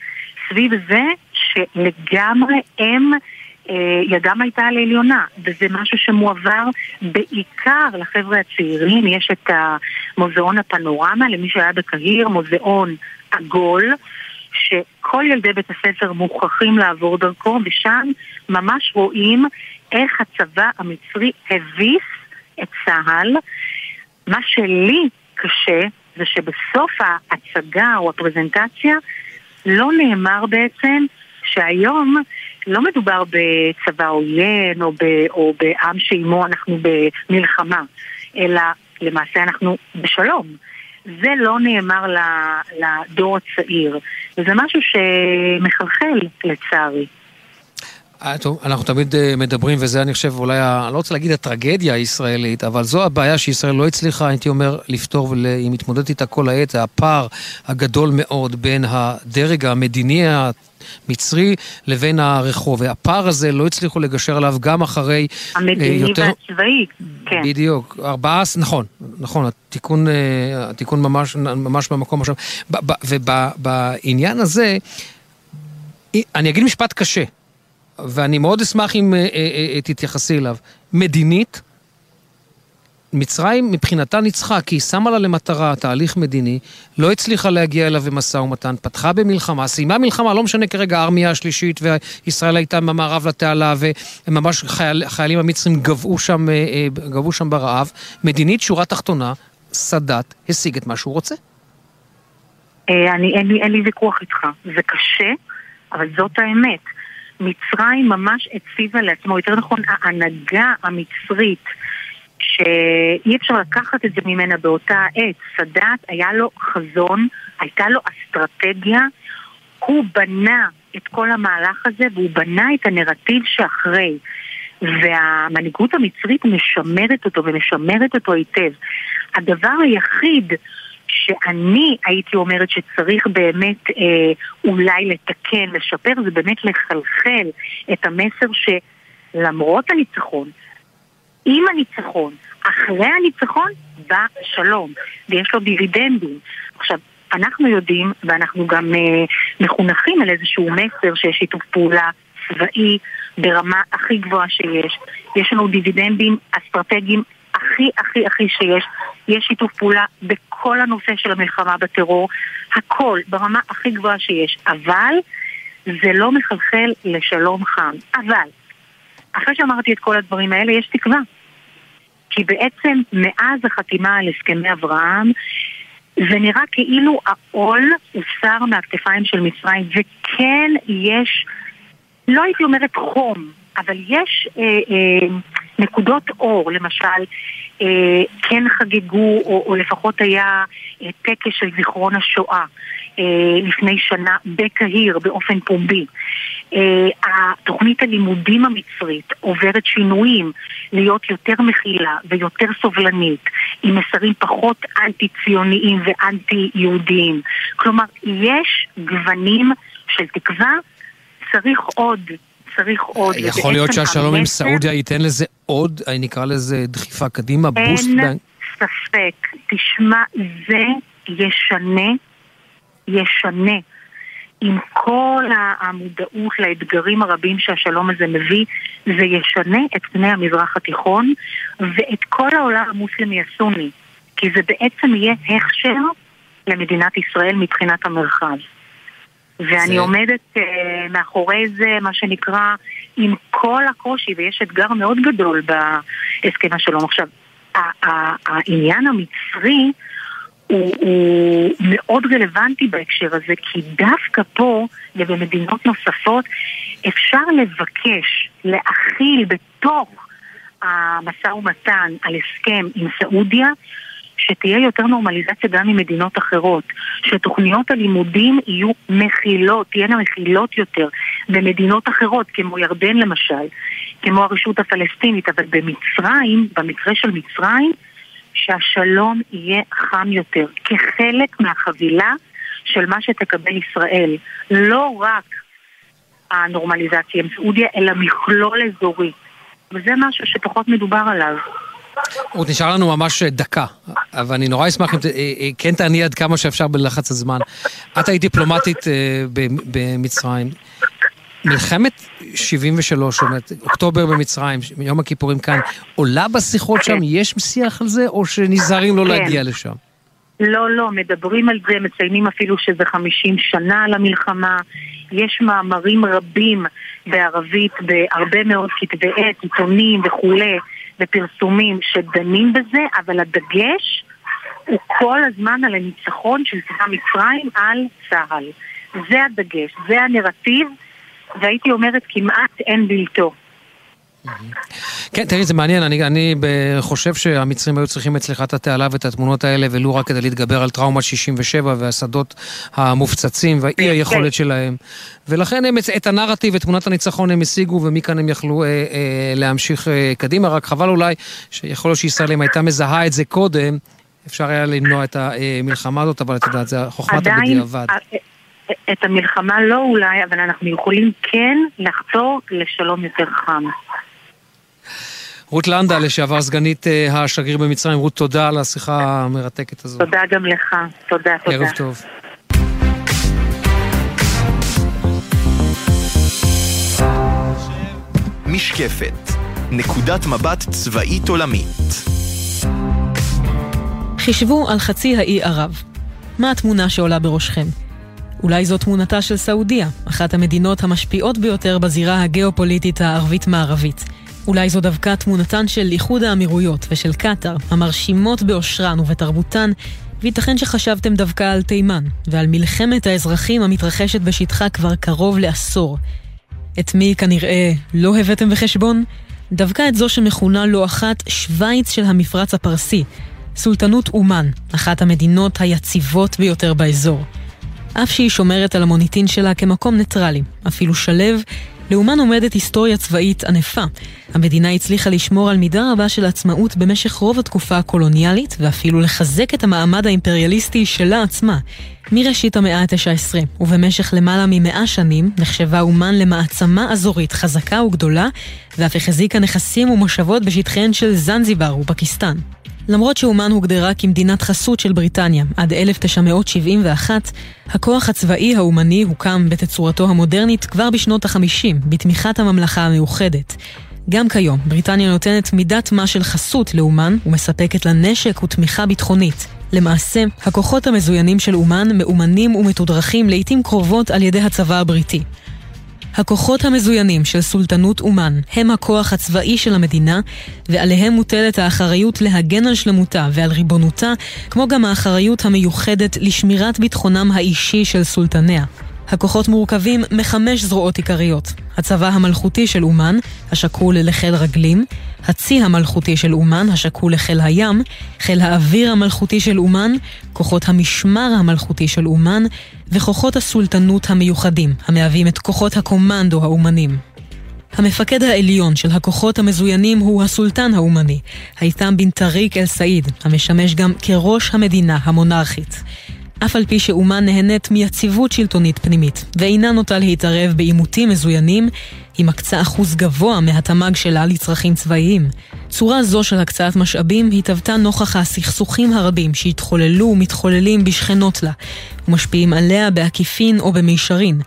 סביב זה שלגמרי הם, אה, ידם הייתה על העליונה, וזה משהו שמועבר בעיקר לחבר'ה הצעירים. יש את המוזיאון הפנורמה, למי שהיה בקהיר, מוזיאון עגול. שכל ילדי בית הספר מוכרחים לעבור דרכו, ושם ממש רואים איך הצבא המצרי הביס את צה"ל. מה שלי קשה זה שבסוף ההצגה או הפרזנטציה לא נאמר בעצם שהיום לא מדובר בצבא עוין או, ב, או בעם שעימו אנחנו במלחמה, אלא למעשה אנחנו בשלום. זה לא נאמר לדור הצעיר, וזה משהו שמחלחל לצערי. אה, אנחנו תמיד אה, מדברים, וזה אני חושב אולי, אני לא רוצה להגיד הטרגדיה הישראלית, אבל זו הבעיה שישראל לא הצליחה, הייתי אומר, לפתור, והיא מתמודדת איתה כל העת, זה הפער הגדול מאוד בין הדרג המדיני המצרי לבין הרחוב. והפער הזה לא הצליחו לגשר עליו גם אחרי... אה, המדיני יותר... והצבאי, כן. בדיוק, ארבעה, נכון, נכון, התיקון, התיקון ממש, ממש במקום עכשיו. ובעניין הזה, אני אגיד משפט קשה, ואני מאוד אשמח אם אה, אה, תתייחסי אליו. מדינית, מצרים מבחינתה ניצחה, כי היא שמה לה למטרה תהליך מדיני, לא הצליחה להגיע אליו במשא ומתן, פתחה במלחמה, סיימה מלחמה, לא משנה כרגע הארמיה השלישית, וישראל הייתה במערב לתעלה, וממש חייל, החיילים המצרים גבעו שם, אה, אה, גבעו שם ברעב. מדינית, שורה תחתונה, סאדאת השיג את מה שהוא רוצה. אה, אני, אין, לי, אין לי ויכוח איתך, זה קשה, אבל זאת האמת. מצרים ממש הציבה לעצמו, יותר נכון, ההנהגה המצרית שאי אפשר לקחת את זה ממנה באותה עת. סאדאת היה לו חזון, הייתה לו אסטרטגיה, הוא בנה את כל המהלך הזה והוא בנה את הנרטיב שאחרי. והמנהיגות המצרית משמרת אותו ומשמרת אותו היטב. הדבר היחיד שאני הייתי אומרת שצריך באמת אה, אולי לתקן, לשפר, זה באמת לחלחל את המסר שלמרות הניצחון, עם הניצחון, אחרי הניצחון, בא שלום, ויש לו דיבידנדים. עכשיו, אנחנו יודעים, ואנחנו גם uh, מחונכים על איזשהו מסר שיש שיתוף פעולה צבאי ברמה הכי גבוהה שיש. יש לנו דיבידנדים אסטרטגיים הכי הכי הכי שיש. יש שיתוף פעולה בכל הנושא של המלחמה בטרור, הכל ברמה הכי גבוהה שיש. אבל זה לא מחלחל לשלום חם. אבל, אחרי שאמרתי את כל הדברים האלה, יש תקווה. כי בעצם מאז החתימה על הסכמי אברהם זה נראה כאילו העול הוסר מהכתפיים של מצרים וכן יש, לא הייתי אומרת חום, אבל יש אה, אה, נקודות אור, למשל אה, כן חגגו, או, או לפחות היה אה, טקס של זיכרון השואה אה, לפני שנה בקהיר באופן פומבי. אה, התוכנית הלימודים המצרית עוברת שינויים להיות יותר מכילה ויותר סובלנית, עם מסרים פחות אנטי-ציוניים ואנטי-יהודיים. כלומר, יש גוונים של תקווה, צריך עוד צריך עוד. יכול להיות שהשלום עם סעודיה ייתן לזה עוד, אני נקרא לזה דחיפה קדימה, בוסט? אין ספק. תשמע, זה ישנה, ישנה. עם כל המודעות לאתגרים הרבים שהשלום הזה מביא, זה ישנה את פני המזרח התיכון ואת כל העולם המוסלמי הסוני, כי זה בעצם יהיה הכשר למדינת ישראל מבחינת המרחב. ואני זה... עומדת uh, מאחורי זה, מה שנקרא, עם כל הקושי, ויש אתגר מאוד גדול בהסכם השלום. עכשיו, העניין המצרי הוא, הוא מאוד רלוונטי בהקשר הזה, כי דווקא פה ובמדינות נוספות אפשר לבקש להכיל בתוך המשא ומתן על הסכם עם סעודיה שתהיה יותר נורמליזציה גם ממדינות אחרות, שתוכניות הלימודים יהיו מכילות, תהיינה מכילות יותר במדינות אחרות, כמו ירדן למשל, כמו הרשות הפלסטינית, אבל במצרים, במקרה של מצרים, שהשלום יהיה חם יותר, כחלק מהחבילה של מה שתקבל ישראל. לא רק הנורמליזציה עם סעודיה, אלא מכלול אזורי. וזה משהו שפחות מדובר עליו. עוד נשאר לנו ממש דקה, אבל אני נורא אשמח אם אה, אה, כן תעני עד כמה שאפשר בלחץ הזמן. את היית דיפלומטית אה, במצרים. מלחמת 73, זאת אומרת, אוקטובר במצרים, יום הכיפורים כאן, עולה בשיחות שם? יש שיח על זה, או שנזהרים לא כן. להגיע לשם? לא, לא, מדברים על זה, מציינים אפילו שזה 50 שנה למלחמה. יש מאמרים רבים בערבית, בהרבה מאוד כתבי עת, עיתונים וכולי, ופרסומים שדנים בזה, אבל הדגש הוא כל הזמן על הניצחון של צבא מצרים על צה"ל. זה הדגש, זה הנרטיב. והייתי אומרת כמעט אין בלתו. כן, תראי, זה מעניין, אני, אני חושב שהמצרים היו צריכים אצלך את התעלה ואת התמונות האלה, ולו רק כדי להתגבר על טראומת 67 והשדות המופצצים והאי כן. היכולת שלהם. ולכן הם, את הנרטיב, את תמונת הניצחון הם השיגו, ומכאן הם יכלו אה, אה, להמשיך אה, קדימה. רק חבל אולי, שיכול להיות שישראל, אם הייתה מזהה את זה קודם, אפשר היה למנוע את המלחמה הזאת, אבל את יודעת, זה חוכמת הבדיעבד. עדיין, את המלחמה לא אולי, אבל אנחנו יכולים כן לחתור לשלום יותר חם. רות לנדה, לשעבר סגנית אה, השגריר במצרים. רות, תודה על השיחה המרתקת הזו. תודה גם לך. תודה, תודה. ערב טוב. משקפת, נקודת מבט צבאית עולמית. חישבו על חצי האי ערב. מה התמונה שעולה בראשכם? אולי זו תמונתה של סעודיה, אחת המדינות המשפיעות ביותר בזירה הגיאופוליטית הערבית-מערבית. אולי זו דווקא תמונתן של איחוד האמירויות ושל קטאר, המרשימות באושרן ובתרבותן, וייתכן שחשבתם דווקא על תימן, ועל מלחמת האזרחים המתרחשת בשטחה כבר קרוב לעשור. את מי כנראה לא הבאתם בחשבון? דווקא את זו שמכונה לא אחת שווייץ של המפרץ הפרסי, סולטנות אומן, אחת המדינות היציבות ביותר באזור. אף שהיא שומרת על המוניטין שלה כמקום ניטרלי, אפילו שלב, לאומן עומדת היסטוריה צבאית ענפה. המדינה הצליחה לשמור על מידה רבה של עצמאות במשך רוב התקופה הקולוניאלית, ואפילו לחזק את המעמד האימפריאליסטי שלה עצמה. מראשית המאה ה-19, ובמשך למעלה ממאה שנים, נחשבה אומן למעצמה אזורית חזקה וגדולה, ואף החזיקה נכסים ומושבות בשטחיהן של זנזיבר ופקיסטן. למרות שאומן הוגדרה כמדינת חסות של בריטניה עד 1971, הכוח הצבאי האומני הוקם בתצורתו המודרנית כבר בשנות ה-50, בתמיכת הממלכה המאוחדת. גם כיום, בריטניה נותנת מידת מה של חסות לאומן ומספקת לה נשק ותמיכה ביטחונית. למעשה, הכוחות המזוינים של אומן מאומנים ומתודרכים לעיתים קרובות על ידי הצבא הבריטי. הכוחות המזוינים של סולטנות אומן הם הכוח הצבאי של המדינה, ועליהם מוטלת האחריות להגן על שלמותה ועל ריבונותה, כמו גם האחריות המיוחדת לשמירת ביטחונם האישי של סולטניה. הכוחות מורכבים מחמש זרועות עיקריות. הצבא המלכותי של אומן, השקול לחיל רגלים, הצי המלכותי של אומן, השקול לחיל הים, חיל האוויר המלכותי של אומן, כוחות המשמר המלכותי של אומן, וכוחות הסולטנות המיוחדים, המהווים את כוחות הקומנדו האומנים. המפקד העליון של הכוחות המזוינים הוא הסולטן האומני, הית'ם בן טארק אל-סעיד, המשמש גם כראש המדינה המונרכית. אף על פי שאומן נהנית מיציבות שלטונית פנימית, ואינה נוטה להתערב בעימותים מזוינים, היא מקצה אחוז גבוה מהתמ"ג שלה לצרכים צבאיים. צורה זו של הקצאת משאבים התהוותה נוכח הסכסוכים הרבים שהתחוללו ומתחוללים בשכנות לה, ומשפיעים עליה בעקיפין או במישרין.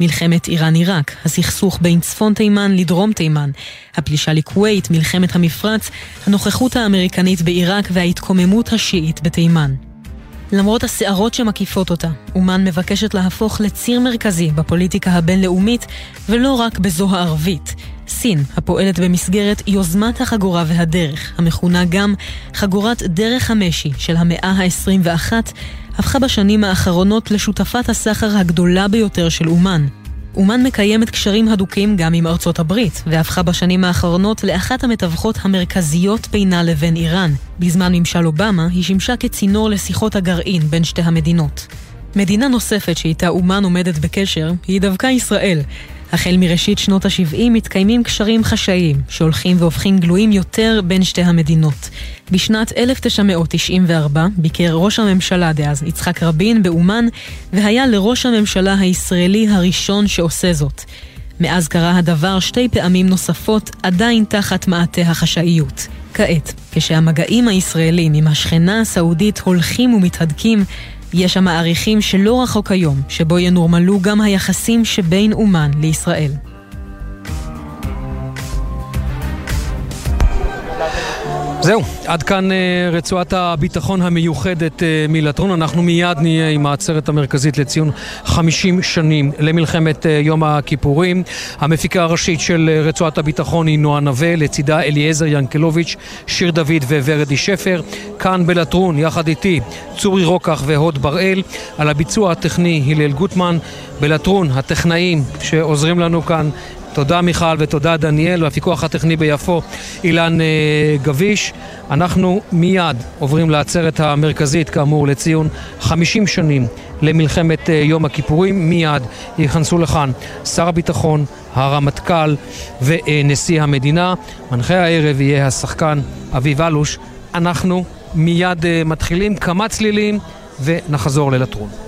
מלחמת איראן-עיראק, הסכסוך בין צפון תימן לדרום תימן, הפלישה לכווית, מלחמת המפרץ, הנוכחות האמריקנית בעיראק וההתקוממות השיעית בתימן. למרות הסערות שמקיפות אותה, אומן מבקשת להפוך לציר מרכזי בפוליטיקה הבינלאומית, ולא רק בזו הערבית. סין, הפועלת במסגרת יוזמת החגורה והדרך, המכונה גם חגורת דרך המשי של המאה ה-21, הפכה בשנים האחרונות לשותפת הסחר הגדולה ביותר של אומן. אומן מקיימת קשרים הדוקים גם עם ארצות הברית, והפכה בשנים האחרונות לאחת המתווכות המרכזיות בינה לבין איראן. בזמן ממשל אובמה היא שימשה כצינור לשיחות הגרעין בין שתי המדינות. מדינה נוספת שאיתה אומן עומדת בקשר היא דווקא ישראל, החל מראשית שנות ה-70 מתקיימים קשרים חשאיים, שהולכים והופכים גלויים יותר בין שתי המדינות. בשנת 1994 ביקר ראש הממשלה דאז, יצחק רבין, באומן, והיה לראש הממשלה הישראלי הראשון שעושה זאת. מאז קרה הדבר שתי פעמים נוספות, עדיין תחת מעטה החשאיות. כעת, כשהמגעים הישראלים עם השכנה הסעודית הולכים ומתהדקים, יש המעריכים שלא רחוק היום שבו ינורמלו גם היחסים שבין אומן לישראל. זהו, עד כאן אה, רצועת הביטחון המיוחדת אה, מלטרון. אנחנו מיד נהיה עם העצרת המרכזית לציון 50 שנים למלחמת אה, יום הכיפורים. המפיקה הראשית של רצועת הביטחון היא נועה נווה, לצידה אליעזר ינקלוביץ', שיר דוד וורדי שפר. כאן בלטרון, יחד איתי, צורי רוקח והוד בראל. על הביצוע הטכני הלל גוטמן. בלטרון, הטכנאים שעוזרים לנו כאן תודה מיכל ותודה דניאל והפיקוח הטכני ביפו אילן אה, גביש. אנחנו מיד עוברים לעצרת המרכזית כאמור לציון 50 שנים למלחמת אה, יום הכיפורים. מיד ייכנסו לכאן שר הביטחון, הרמטכ"ל ונשיא המדינה. מנחה הערב יהיה השחקן אביב אלוש. אנחנו מיד אה, מתחילים כמה צלילים ונחזור ללטרון.